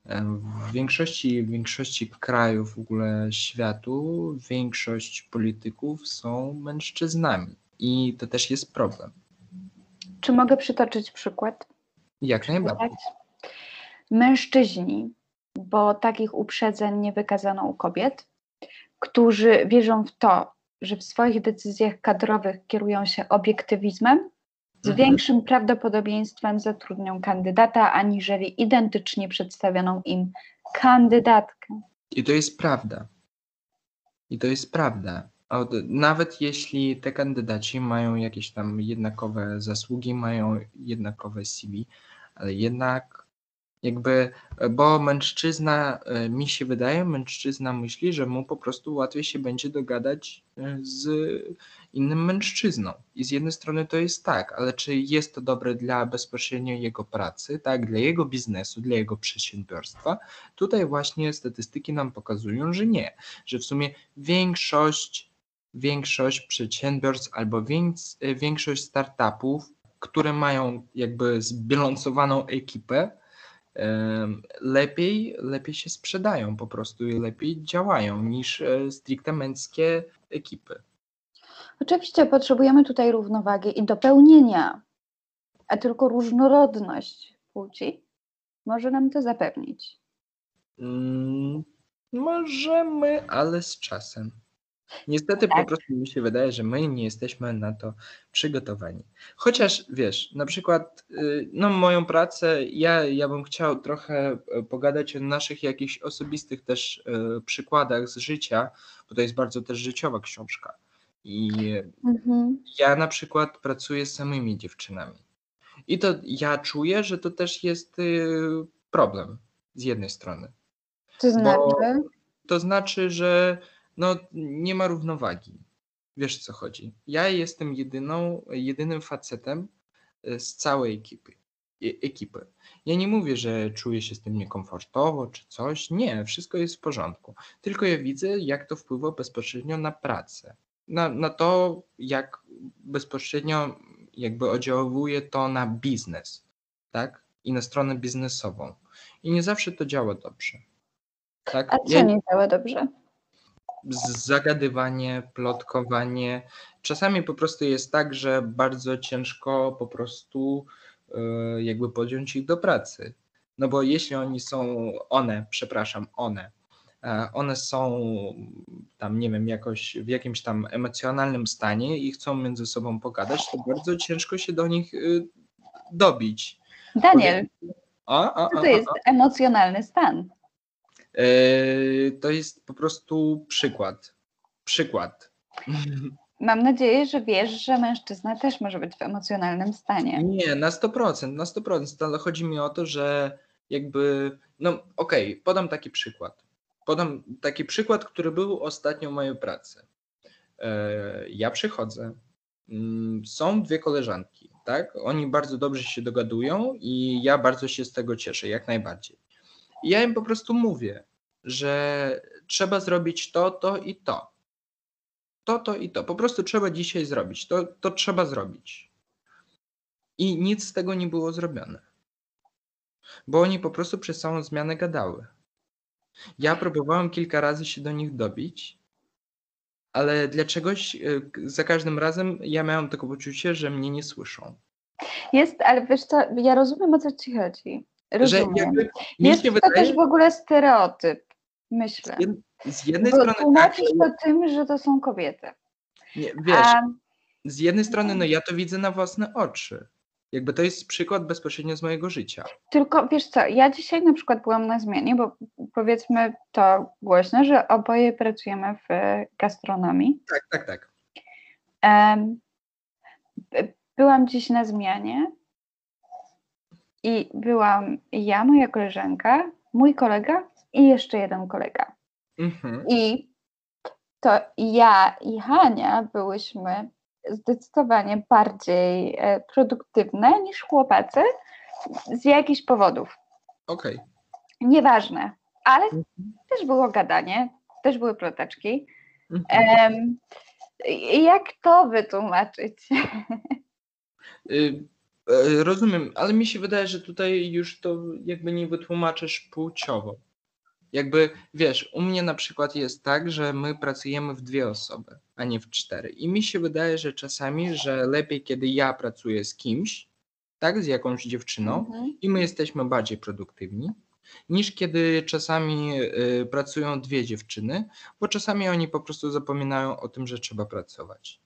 W większości, w większości krajów w ogóle światu większość polityków są mężczyznami i to też jest problem. Czy mogę przytoczyć przykład? Jak najbardziej. Mężczyźni, bo takich uprzedzeń nie wykazano u kobiet, którzy wierzą w to, że w swoich decyzjach kadrowych kierują się obiektywizmem, z Mhm. większym prawdopodobieństwem zatrudnią kandydata, aniżeli identycznie przedstawioną im kandydatkę. I to jest prawda. I to jest prawda. Nawet jeśli te kandydaci mają jakieś tam jednakowe zasługi, mają jednakowe CV, ale jednak jakby, bo mężczyzna, e, mi się wydaje, mężczyzna myśli, że mu po prostu łatwiej się będzie dogadać e, z innym mężczyzną. I z jednej strony to jest tak, ale czy jest to dobre dla bezpośrednio jego pracy, tak, dla jego biznesu, dla jego przedsiębiorstwa? Tutaj właśnie statystyki nam pokazują, że nie, że w sumie większość, większość przedsiębiorstw albo więc, większość startupów, które mają jakby zbilansowaną ekipę, lepiej, lepiej się sprzedają po prostu i lepiej działają niż e, stricte męskie ekipy. Oczywiście potrzebujemy tutaj równowagi i dopełnienia, a tylko różnorodność płci może nam to zapewnić. Mm, możemy, ale z czasem. Niestety po Tak. prostu mi się wydaje, że my nie jesteśmy na to przygotowani. Chociaż wiesz, na przykład y, no moją pracę, ja, ja bym chciał trochę e, pogadać o naszych jakichś osobistych też e, przykładach z życia, bo to jest bardzo też życiowa książka. I Mhm. ja na przykład pracuję z samymi dziewczynami. I to ja czuję, że to też jest y, problem z jednej strony. To znaczy, To znaczy, że no, nie ma równowagi. Wiesz co chodzi. Ja jestem jedyną, jedynym facetem e, z całej ekipy. e- ekipy. Ja nie mówię, że czuję się z tym niekomfortowo czy coś. Nie, wszystko jest w porządku. Tylko ja widzę, jak to wpływa bezpośrednio na pracę. Na, na to, jak bezpośrednio jakby oddziałuje to na biznes, tak? I na stronę biznesową. I nie zawsze to działa dobrze. Tak? a co Ja- nie działa dobrze? zagadywanie, plotkowanie. Czasami po prostu jest tak, że bardzo ciężko po prostu e, jakby podjąć ich do pracy. No bo jeśli oni są, one, przepraszam, one, one są tam, nie wiem, jakoś w jakimś tam emocjonalnym stanie i chcą między sobą pogadać, to bardzo ciężko się do nich y, dobić. Daniel, A, a, co to jest emocjonalny stan? E, To jest po prostu przykład. Przykład. [LAUGHS] Mam nadzieję, że wiesz, że mężczyzna też może być w emocjonalnym stanie. Nie, na 100%, na 100%, ale chodzi mi o to, że jakby, no okej, podam taki przykład. Podam taki przykład, który był ostatnio w mojej pracy. E, Ja przychodzę, mm, są dwie koleżanki, tak? Oni bardzo dobrze się dogadują i ja bardzo się z tego cieszę, jak najbardziej. I ja im po prostu mówię, że trzeba zrobić to, to i to. To, to i to. Po prostu trzeba dzisiaj zrobić. To, to trzeba zrobić. I nic z tego nie było zrobione. Bo oni po prostu przez całą zmianę gadały. Ja próbowałem kilka razy się do nich dobić, ale dlaczegoś y, k- za każdym razem ja miałem takie poczucie, że mnie nie słyszą. Jest, ale wiesz co, ja rozumiem o co ci chodzi. Że Rozumiem. jakby mi Jest to wydaje, też w ogóle stereotyp, myślę. z, jed, z jednej Bo strony tak, tłumaczysz to tym, że to są kobiety. nie, wiesz, A, z jednej strony no ja to widzę na własne oczy. Jakby to jest przykład bezpośrednio z mojego życia. tylko wiesz co, ja dzisiaj na przykład byłam na zmianie, bo powiedzmy to głośno, że oboje pracujemy w gastronomii. Tak, tak, tak. Byłam dziś na zmianie i byłam ja, moja koleżanka, mój kolega i jeszcze jeden kolega. Mhm. I to ja i Hania byłyśmy zdecydowanie bardziej e, produktywne niż chłopacy z jakichś powodów. Okej. Nieważne, ale Mhm. też było gadanie, też były ploteczki. Mhm. I- jak to wytłumaczyć? [LAUGHS] Y, e, Rozumiem, ale mi się wydaje, że tutaj już to jakby nie wytłumaczysz płciowo. Jakby wiesz, u mnie na przykład jest tak, że my pracujemy w dwie osoby, a nie w cztery. I mi się wydaje, że czasami, że lepiej, kiedy ja pracuję z kimś, tak, z jakąś dziewczyną, Mhm. i my jesteśmy bardziej produktywni, niż kiedy czasami y, pracują dwie dziewczyny, bo czasami oni po prostu zapominają o tym, że trzeba pracować.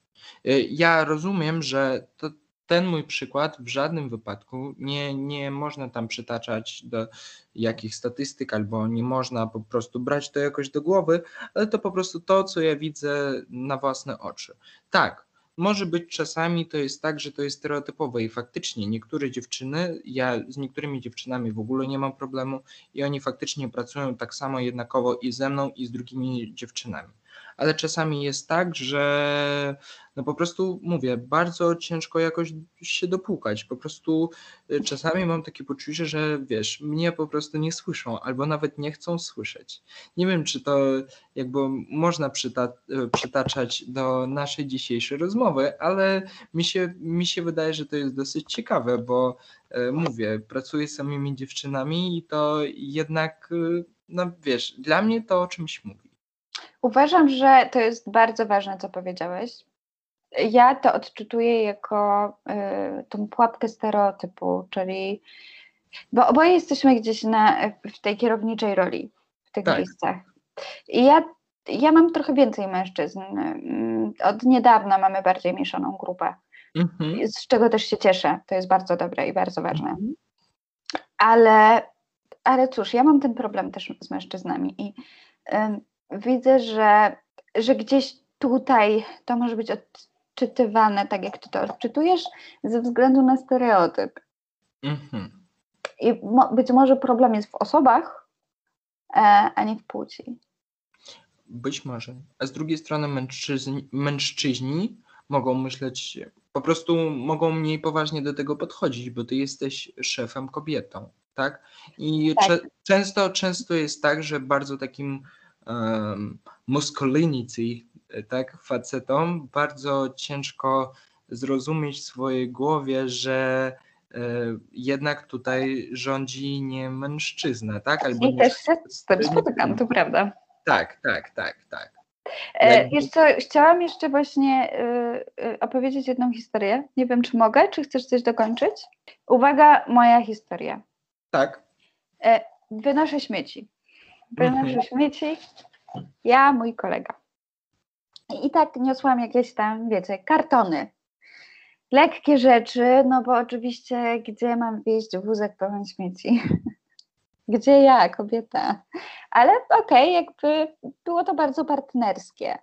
Y, ja rozumiem, że to, ten mój przykład w żadnym wypadku nie, nie można tam przytaczać do jakichś statystyk, albo nie można po prostu brać to jakoś do głowy, ale to po prostu to, co ja widzę na własne oczy. Tak, może być czasami to jest tak, że to jest stereotypowe i faktycznie niektóre dziewczyny, ja z niektórymi dziewczynami w ogóle nie mam problemu i oni faktycznie pracują tak samo jednakowo i ze mną i z drugimi dziewczynami. Ale czasami jest tak, że no po prostu mówię, bardzo ciężko jakoś się dopłukać. Po prostu y, czasami mam takie poczucie, że wiesz, mnie po prostu nie słyszą albo nawet nie chcą słyszeć. Nie wiem, czy to jakby można przyta- y, przytaczać do naszej dzisiejszej rozmowy, ale mi się, mi się wydaje, że to jest dosyć ciekawe, bo e, mówię, pracuję z samymi dziewczynami i to jednak, no wiesz, dla mnie to o czymś mówi. Uważam, że to jest bardzo ważne, co powiedziałeś. Ja to odczytuję jako y, tą pułapkę stereotypu, czyli bo oboje jesteśmy gdzieś na, w tej kierowniczej roli, w tych Tak. miejscach. I ja, ja mam trochę więcej mężczyzn. Od niedawna mamy bardziej mieszaną grupę, Mhm. z czego też się cieszę. To jest bardzo dobre i bardzo ważne. Mhm. Ale, ale cóż, ja mam ten problem też z mężczyznami i ym, widzę, że, że gdzieś tutaj to może być odczytywane tak, jak ty to odczytujesz, ze względu na stereotyp. Mhm. I mo, być może problem jest w osobach, e, a nie w płci. Być może. A z drugiej strony mężczyźni, mężczyźni mogą myśleć, po prostu mogą mniej poważnie do tego podchodzić, bo ty jesteś szefem kobietą, tak? I Tak. cze- często, często jest tak, że bardzo takim um, masculinity, tak, facetom bardzo ciężko zrozumieć w swojej głowie, że e, jednak tutaj rządzi nie mężczyzna, tak? Albo I nie, też się z tym spotykam, to prawda. tak, tak, tak, tak. E, co, chciałam jeszcze właśnie y, opowiedzieć jedną historię. Nie wiem, czy mogę, czy chcesz coś dokończyć? Uwaga, moja historia. Tak. Wynoszę śmieci. Wynoszę Mhm. śmieci. Ja, mój kolega. I tak niosłam jakieś tam, wiecie, kartony. Lekkie rzeczy, no bo oczywiście, gdzie mam wieźć wózek pełen śmieci? [LAUGHS] Gdzie ja, kobieta? Ale okej, jakby było to bardzo partnerskie.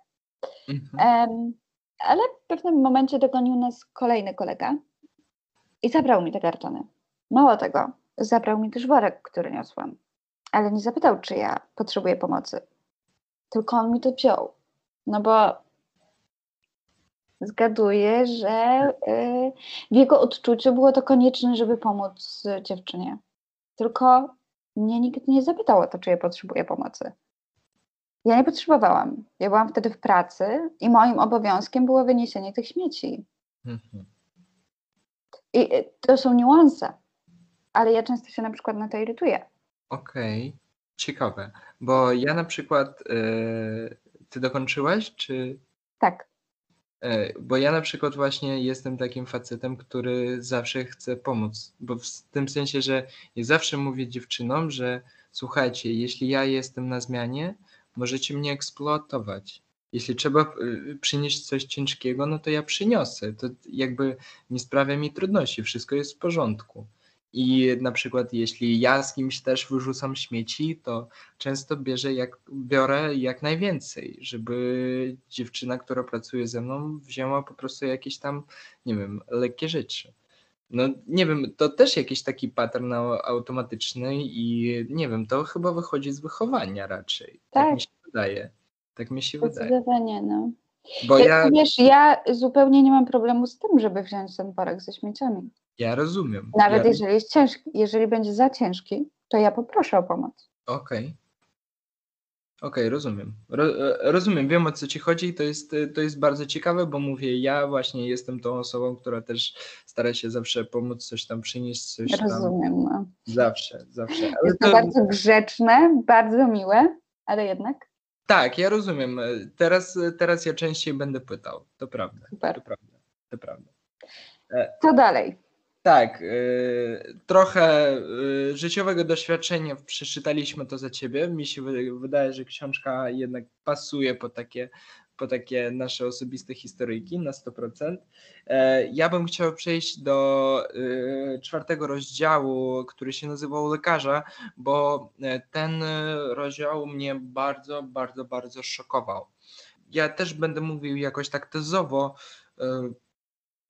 Mhm. Em, ale w pewnym momencie dogonił nas kolejny kolega i zabrał mi te kartony. Mało tego, zabrał mi też worek, który niosłam, ale nie zapytał, czy ja potrzebuję pomocy. Tylko on mi to wziął. No bo zgaduję, że y, w jego odczuciu było to konieczne, żeby pomóc dziewczynie. Tylko mnie nikt nie zapytał o to, czy ja potrzebuję pomocy. Ja nie potrzebowałam. Ja byłam wtedy w pracy i moim obowiązkiem było wyniesienie tych śmieci. Mhm. I y, to są niuanse. Ale ja często się na przykład na to irytuję. Okej, ciekawe, bo ja na przykład, e, ty dokończyłaś, czy, Tak. e, bo ja na przykład właśnie jestem takim facetem, który zawsze chce pomóc, bo w s- tym sensie, że ja zawsze mówię dziewczynom, że słuchajcie, jeśli ja jestem na zmianie, możecie mnie eksploatować. Jeśli trzeba e, przynieść coś ciężkiego, no to ja przyniosę. To jakby nie sprawia mi trudności, wszystko jest w porządku. I na przykład jeśli ja z kimś też wyrzucam śmieci, to często bierze jak, biorę jak najwięcej, żeby dziewczyna, która pracuje ze mną, wzięła po prostu jakieś tam, nie wiem, lekkie rzeczy. No nie wiem, to też jakiś taki pattern au- automatyczny i nie wiem, to chyba wychodzi z wychowania raczej. Tak, Tak. mi się wydaje. Tak mi się wydaje. Zdecydowanie, no. Bo Ja, ja, Wiesz, ja zupełnie nie mam problemu z tym, żeby wziąć ten worek ze śmieciami. Ja rozumiem. Nawet ja, jeżeli jest ciężki, jeżeli będzie za ciężki, to ja poproszę o pomoc. Okej. Okej, rozumiem. Ro, e, rozumiem, wiem o co ci chodzi. To jest, to jest bardzo ciekawe, bo mówię, ja właśnie jestem tą osobą, która też stara się zawsze pomóc, coś tam przynieść, coś tam. Rozumiem. No. Zawsze, zawsze. Ale Jest to to, bardzo grzeczne, bardzo miłe, ale jednak tak, ja rozumiem. E, Teraz, teraz ja częściej będę pytał. To prawda. Super. To prawda. To prawda. co dalej? Tak, y, trochę y, życiowego doświadczenia przeczytaliśmy to za ciebie. Mi się wy- wydaje, że książka jednak pasuje po takie, po takie nasze osobiste historyjki na 100%. E, Ja bym chciał przejść do y, czwartego rozdziału, który się nazywał Lekarza, bo e, ten rozdział mnie bardzo, bardzo, bardzo szokował. Ja też będę mówił jakoś tak tezowo.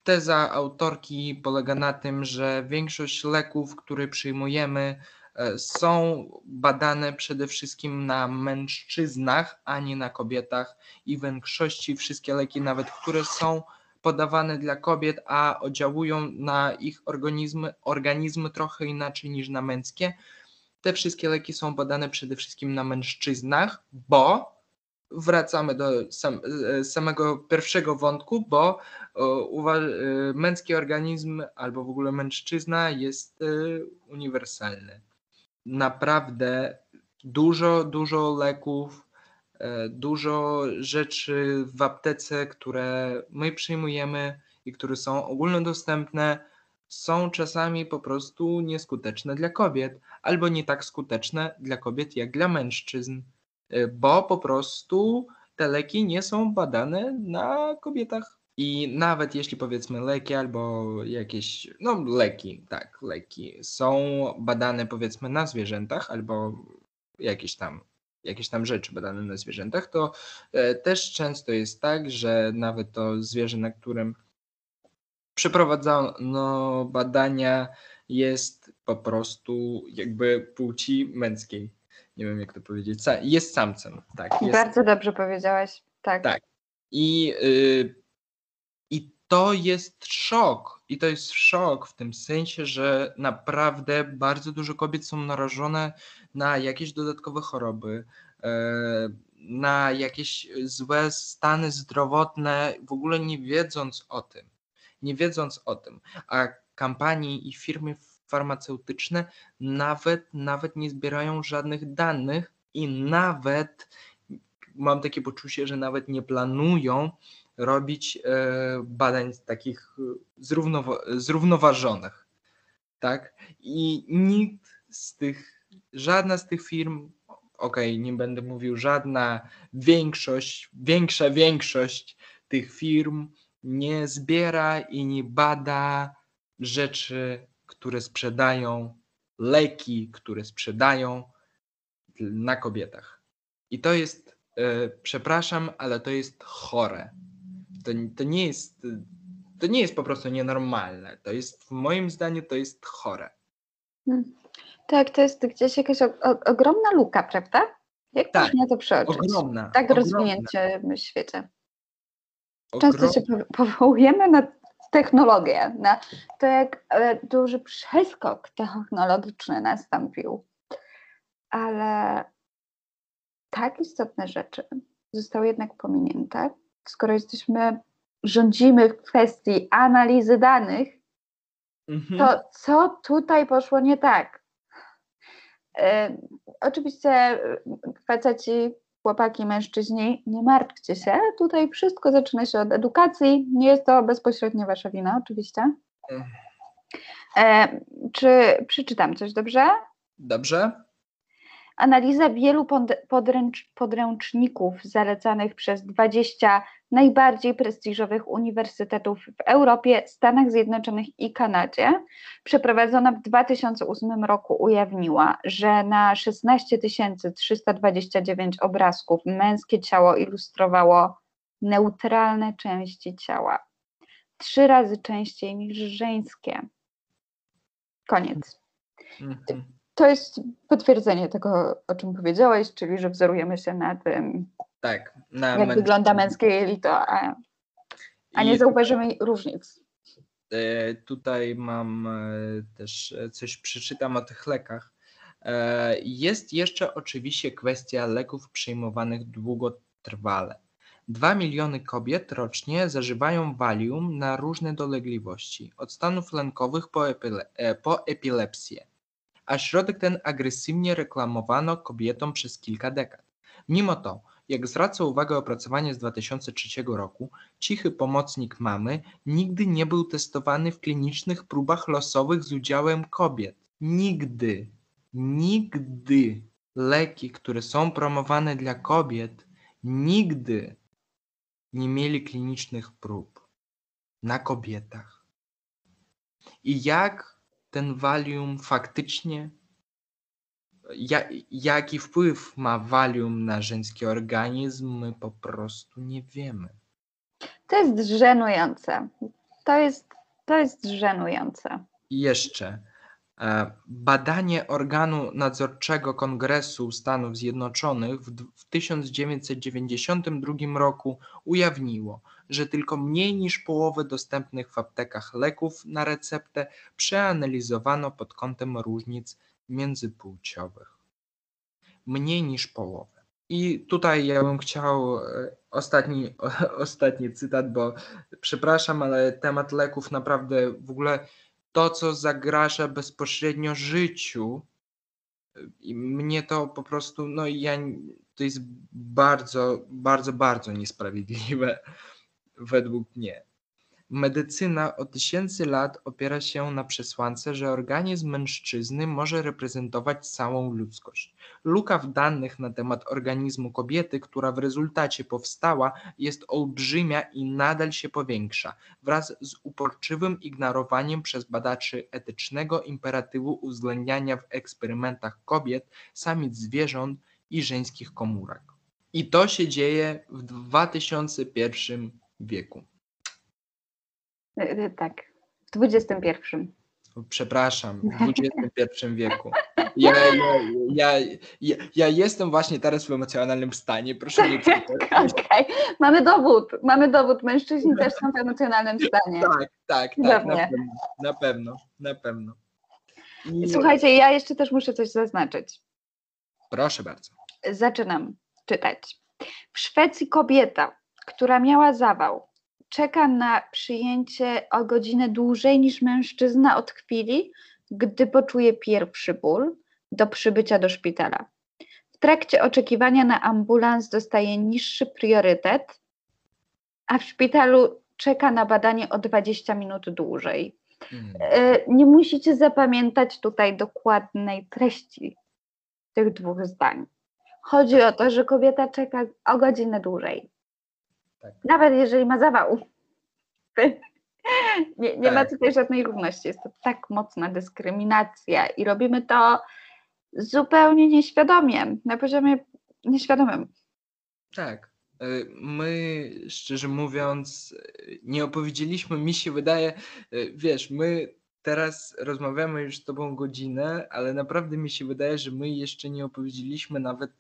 Teza autorki polega na tym, że większość leków, które przyjmujemy, e, są badane przede wszystkim na mężczyznach, a nie na kobietach. I w większości wszystkie leki, nawet które są podawane dla kobiet, a oddziałują na ich organizmy, organizmy trochę inaczej niż na męskie, te wszystkie leki są badane przede wszystkim na mężczyznach, bo wracamy do sam, e, samego pierwszego wątku, bo uwa- y, męski organizm albo w ogóle mężczyzna jest uniwersalny. Naprawdę dużo, dużo leków, e, dużo rzeczy w aptece, które my przyjmujemy i które są ogólnodostępne, są czasami po prostu nieskuteczne dla kobiet, albo nie tak skuteczne dla kobiet jak dla mężczyzn, e, bo po prostu te leki nie są badane na kobietach. I nawet jeśli powiedzmy leki albo jakieś, no leki, tak, leki są badane powiedzmy na zwierzętach albo jakieś tam, jakieś tam rzeczy badane na zwierzętach, to e, też często jest tak, że nawet to zwierzę, na którym przeprowadzano badania, jest po prostu jakby płci męskiej. Nie wiem jak to powiedzieć. Jest samcem, tak. Jest, Bardzo dobrze powiedziałaś. Tak. Tak. I, y, I to jest szok. I to jest szok w tym sensie, że naprawdę bardzo dużo kobiet są narażone na jakieś dodatkowe choroby, e, na jakieś złe stany zdrowotne, w ogóle nie wiedząc o tym. Nie wiedząc o tym. A kampanie i firmy farmaceutyczne nawet, nawet nie zbierają żadnych danych i nawet mam takie poczucie, że nawet nie planują robić e, badań takich e, zrównowa- zrównoważonych. Tak? I nikt z tych, żadna z tych firm, okej, nie będę mówił żadna, większość, większa większość tych firm nie zbiera i nie bada rzeczy, które sprzedają, leki, które sprzedają na kobietach. I to jest, e, przepraszam, ale to jest chore. To, to nie jest, to nie jest po prostu nienormalne. To jest, moim zdaniem, to jest chore. Tak, to jest gdzieś jakaś o, o, ogromna luka, prawda? Jak Tak, można to przeoczyć? Ogromna. Tak ogromna, rozwiniętym świecie. Często ogromna. się po- powołujemy na technologię, na to, jak e, duży przeskok technologiczny nastąpił. Ale tak istotne rzeczy zostały jednak pominięte. Skoro jesteśmy, rządzimy w kwestii analizy danych, Mhm. to co tutaj poszło nie tak? E, oczywiście faceci, chłopaki, mężczyźni, nie martwcie się. Tutaj wszystko zaczyna się od edukacji. Nie jest to bezpośrednio wasza wina, oczywiście. Mm. E, czy przeczytam coś dobrze? Dobrze? Analiza wielu pod- podręcz, podręczników zalecanych przez 20 najbardziej prestiżowych uniwersytetów w Europie, Stanach Zjednoczonych i Kanadzie, przeprowadzona w 2008 roku, ujawniła, że na 16 329 obrazków męskie ciało ilustrowało neutralne części ciała. Trzy razy częściej niż żeńskie. Koniec. Mhm. To jest potwierdzenie tego, o czym powiedziałeś, czyli że wzorujemy się na tym, Tak. Na jak wygląda męskie jelito, a, a nie I zauważymy różnic. E, Tutaj mam e, też e, coś przeczytam o tych lekach. Jest jeszcze oczywiście kwestia leków przyjmowanych długotrwale. 2 miliony kobiet rocznie zażywają Valium na różne dolegliwości, od stanów lękowych po, epile po epilepsję, a środek ten agresywnie reklamowano kobietom przez kilka dekad. Mimo to, jak zwraca uwagę opracowanie z 2003 roku, cichy pomocnik mamy nigdy nie był testowany w klinicznych próbach losowych z udziałem kobiet. Nigdy, nigdy leki, które są promowane dla kobiet, nigdy nie mieli klinicznych prób na kobietach. I jak ten Valium faktycznie, jaki wpływ ma Valium na żeński organizm, my po prostu nie wiemy. To jest żenujące. To jest, to jest żenujące. I jeszcze E, badanie organu nadzorczego Kongresu Stanów Zjednoczonych w 1992 roku ujawniło, że tylko mniej niż połowę dostępnych w aptekach leków na receptę przeanalizowano pod kątem różnic międzypłciowych. Mniej niż połowę. I tutaj ja bym chciał e, ostatni, [LAUGHS] ostatni cytat, bo przepraszam, ale temat leków naprawdę w ogóle to, co zagraża bezpośrednio życiu. I mnie to po prostu, no ja, to jest bardzo, bardzo, bardzo niesprawiedliwe według mnie. Medycyna od tysięcy lat opiera się na przesłance, że organizm mężczyzny może reprezentować całą ludzkość. Luka w danych na temat organizmu kobiety, która w rezultacie powstała, jest olbrzymia i nadal się powiększa, wraz z uporczywym ignorowaniem przez badaczy etycznego imperatywu uwzględniania w eksperymentach kobiet, samic zwierząt i żeńskich komórek. I to się dzieje w 2001 wieku. E, e, tak, w XXI. Przepraszam, w [LAUGHS] XXI wieku. Ja, ja, ja, ja, ja, jestem właśnie teraz w emocjonalnym stanie, proszę [LAUGHS] nie Okej, okay. mamy dowód, mamy dowód, mężczyźni [LAUGHS] też są w emocjonalnym stanie. Tak, tak, tak, na pewno, na pewno, na pewno. I... Słuchajcie, ja jeszcze też muszę coś zaznaczyć. Proszę bardzo. Zaczynam czytać. W Szwecji kobieta, która miała zawał, czeka na przyjęcie o godzinę dłużej niż mężczyzna od chwili, gdy poczuje pierwszy ból do przybycia do szpitala. W trakcie oczekiwania na ambulans dostaje niższy priorytet, a w szpitalu czeka na badanie o 20 minut dłużej. Hmm. E, nie musicie zapamiętać tutaj dokładnej treści tych dwóch zdań. Chodzi o to, że kobieta czeka o godzinę dłużej. Tak. Nawet jeżeli ma zawał. [LAUGHS] Nie, nie tak. ma tutaj żadnej równości. Jest to tak mocna dyskryminacja i robimy to zupełnie nieświadomie, na poziomie nieświadomym. Tak. Y, my, szczerze mówiąc, nie opowiedzieliśmy, mi się wydaje, y, wiesz, my teraz rozmawiamy już z Tobą godzinę, ale naprawdę mi się wydaje, że my jeszcze nie opowiedzieliśmy nawet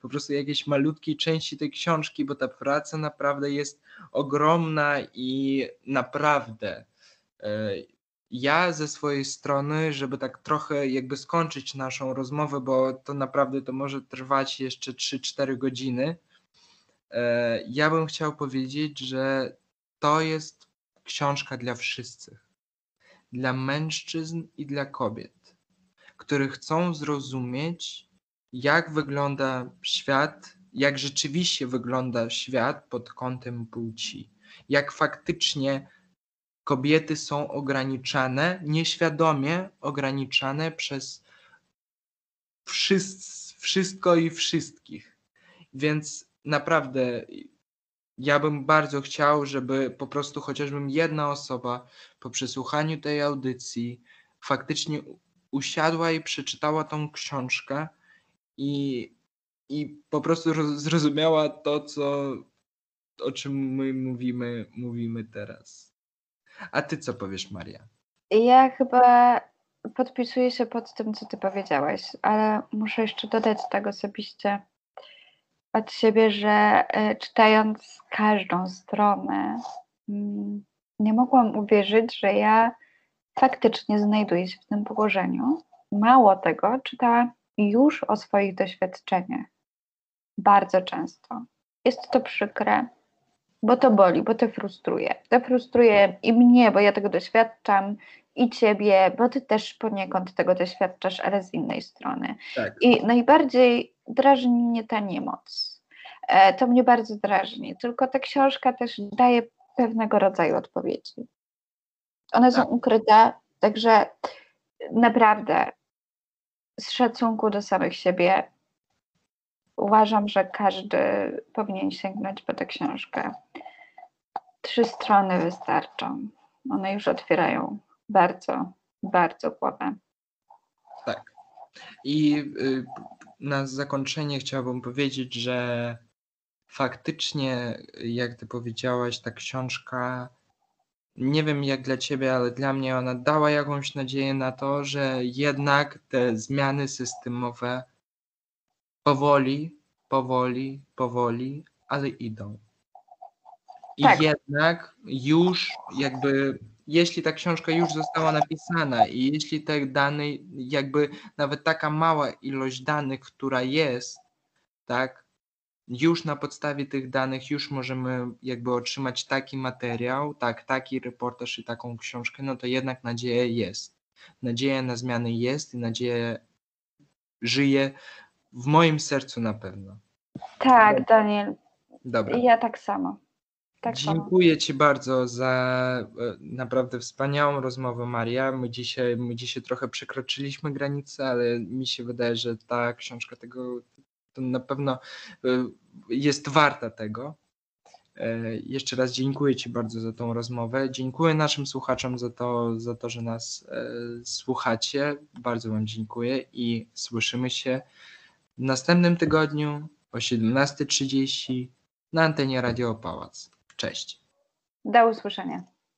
po prostu jakiejś malutkiej części tej książki, bo ta praca naprawdę jest ogromna i naprawdę e, ja ze swojej strony, żeby tak trochę jakby skończyć naszą rozmowę, bo to naprawdę to może trwać jeszcze 3-4 godziny, e, ja bym chciał powiedzieć, że to jest książka dla wszystkich dla mężczyzn i dla kobiet, którzy chcą zrozumieć, jak wygląda świat, jak rzeczywiście wygląda świat pod kątem płci, jak faktycznie kobiety są ograniczane, nieświadomie ograniczane przez wszystko i wszystkich. Więc naprawdę ja bym bardzo chciał, żeby po prostu chociażby jedna osoba po przesłuchaniu tej audycji faktycznie usiadła i przeczytała tą książkę i, i po prostu zrozumiała to, co, o czym my mówimy, mówimy teraz. A ty co powiesz, Maria? Ja chyba podpisuję się pod tym, co ty powiedziałaś, ale muszę jeszcze dodać tak osobiście od siebie, że e, czytając każdą stronę, mm, nie mogłam uwierzyć, że ja faktycznie znajduję się w tym położeniu. Mało tego, czytałam już o swoich doświadczeniach. Bardzo często. Jest to przykre, bo to boli, bo to frustruje. To frustruje i mnie, bo ja tego doświadczam, i ciebie, bo ty też poniekąd tego doświadczasz, ale z innej strony. Tak. I najbardziej drażni mnie ta niemoc. E, to mnie bardzo drażni, tylko ta książka też daje pewnego rodzaju odpowiedzi. One są Tak. ukryte, także naprawdę z szacunku do samych siebie uważam, że każdy powinien sięgnąć po tę książkę. Trzy strony wystarczą. One już otwierają bardzo, bardzo głowę. Tak. I y, na zakończenie chciałbym powiedzieć, że faktycznie, jak ty powiedziałaś, ta książka, nie wiem jak dla ciebie, ale dla mnie ona dała jakąś nadzieję na to, że jednak te zmiany systemowe powoli, powoli, powoli, ale idą. I Tak. jednak już jakby, jeśli ta książka już została napisana i jeśli te dane, jakby nawet taka mała ilość danych, która jest, tak, już na podstawie tych danych już możemy jakby otrzymać taki materiał, tak, taki reportaż i taką książkę, no to jednak nadzieja jest. Nadzieja na zmiany jest i nadzieja żyje w moim sercu na pewno. Tak, Daniel, Dobra. ja tak samo. Tak. Dziękuję Ci bardzo za e, naprawdę wspaniałą rozmowę, Maria. My dzisiaj, my dzisiaj trochę przekroczyliśmy granicę, ale mi się wydaje, że ta książka tego to na pewno e, jest warta tego. E, Jeszcze raz dziękuję Ci bardzo za tą rozmowę. Dziękuję naszym słuchaczom za to, za to że nas słuchacie. Bardzo Wam dziękuję i słyszymy się w następnym tygodniu o 17.30 na antenie Radio Pałac. Cześć. Do usłyszenia.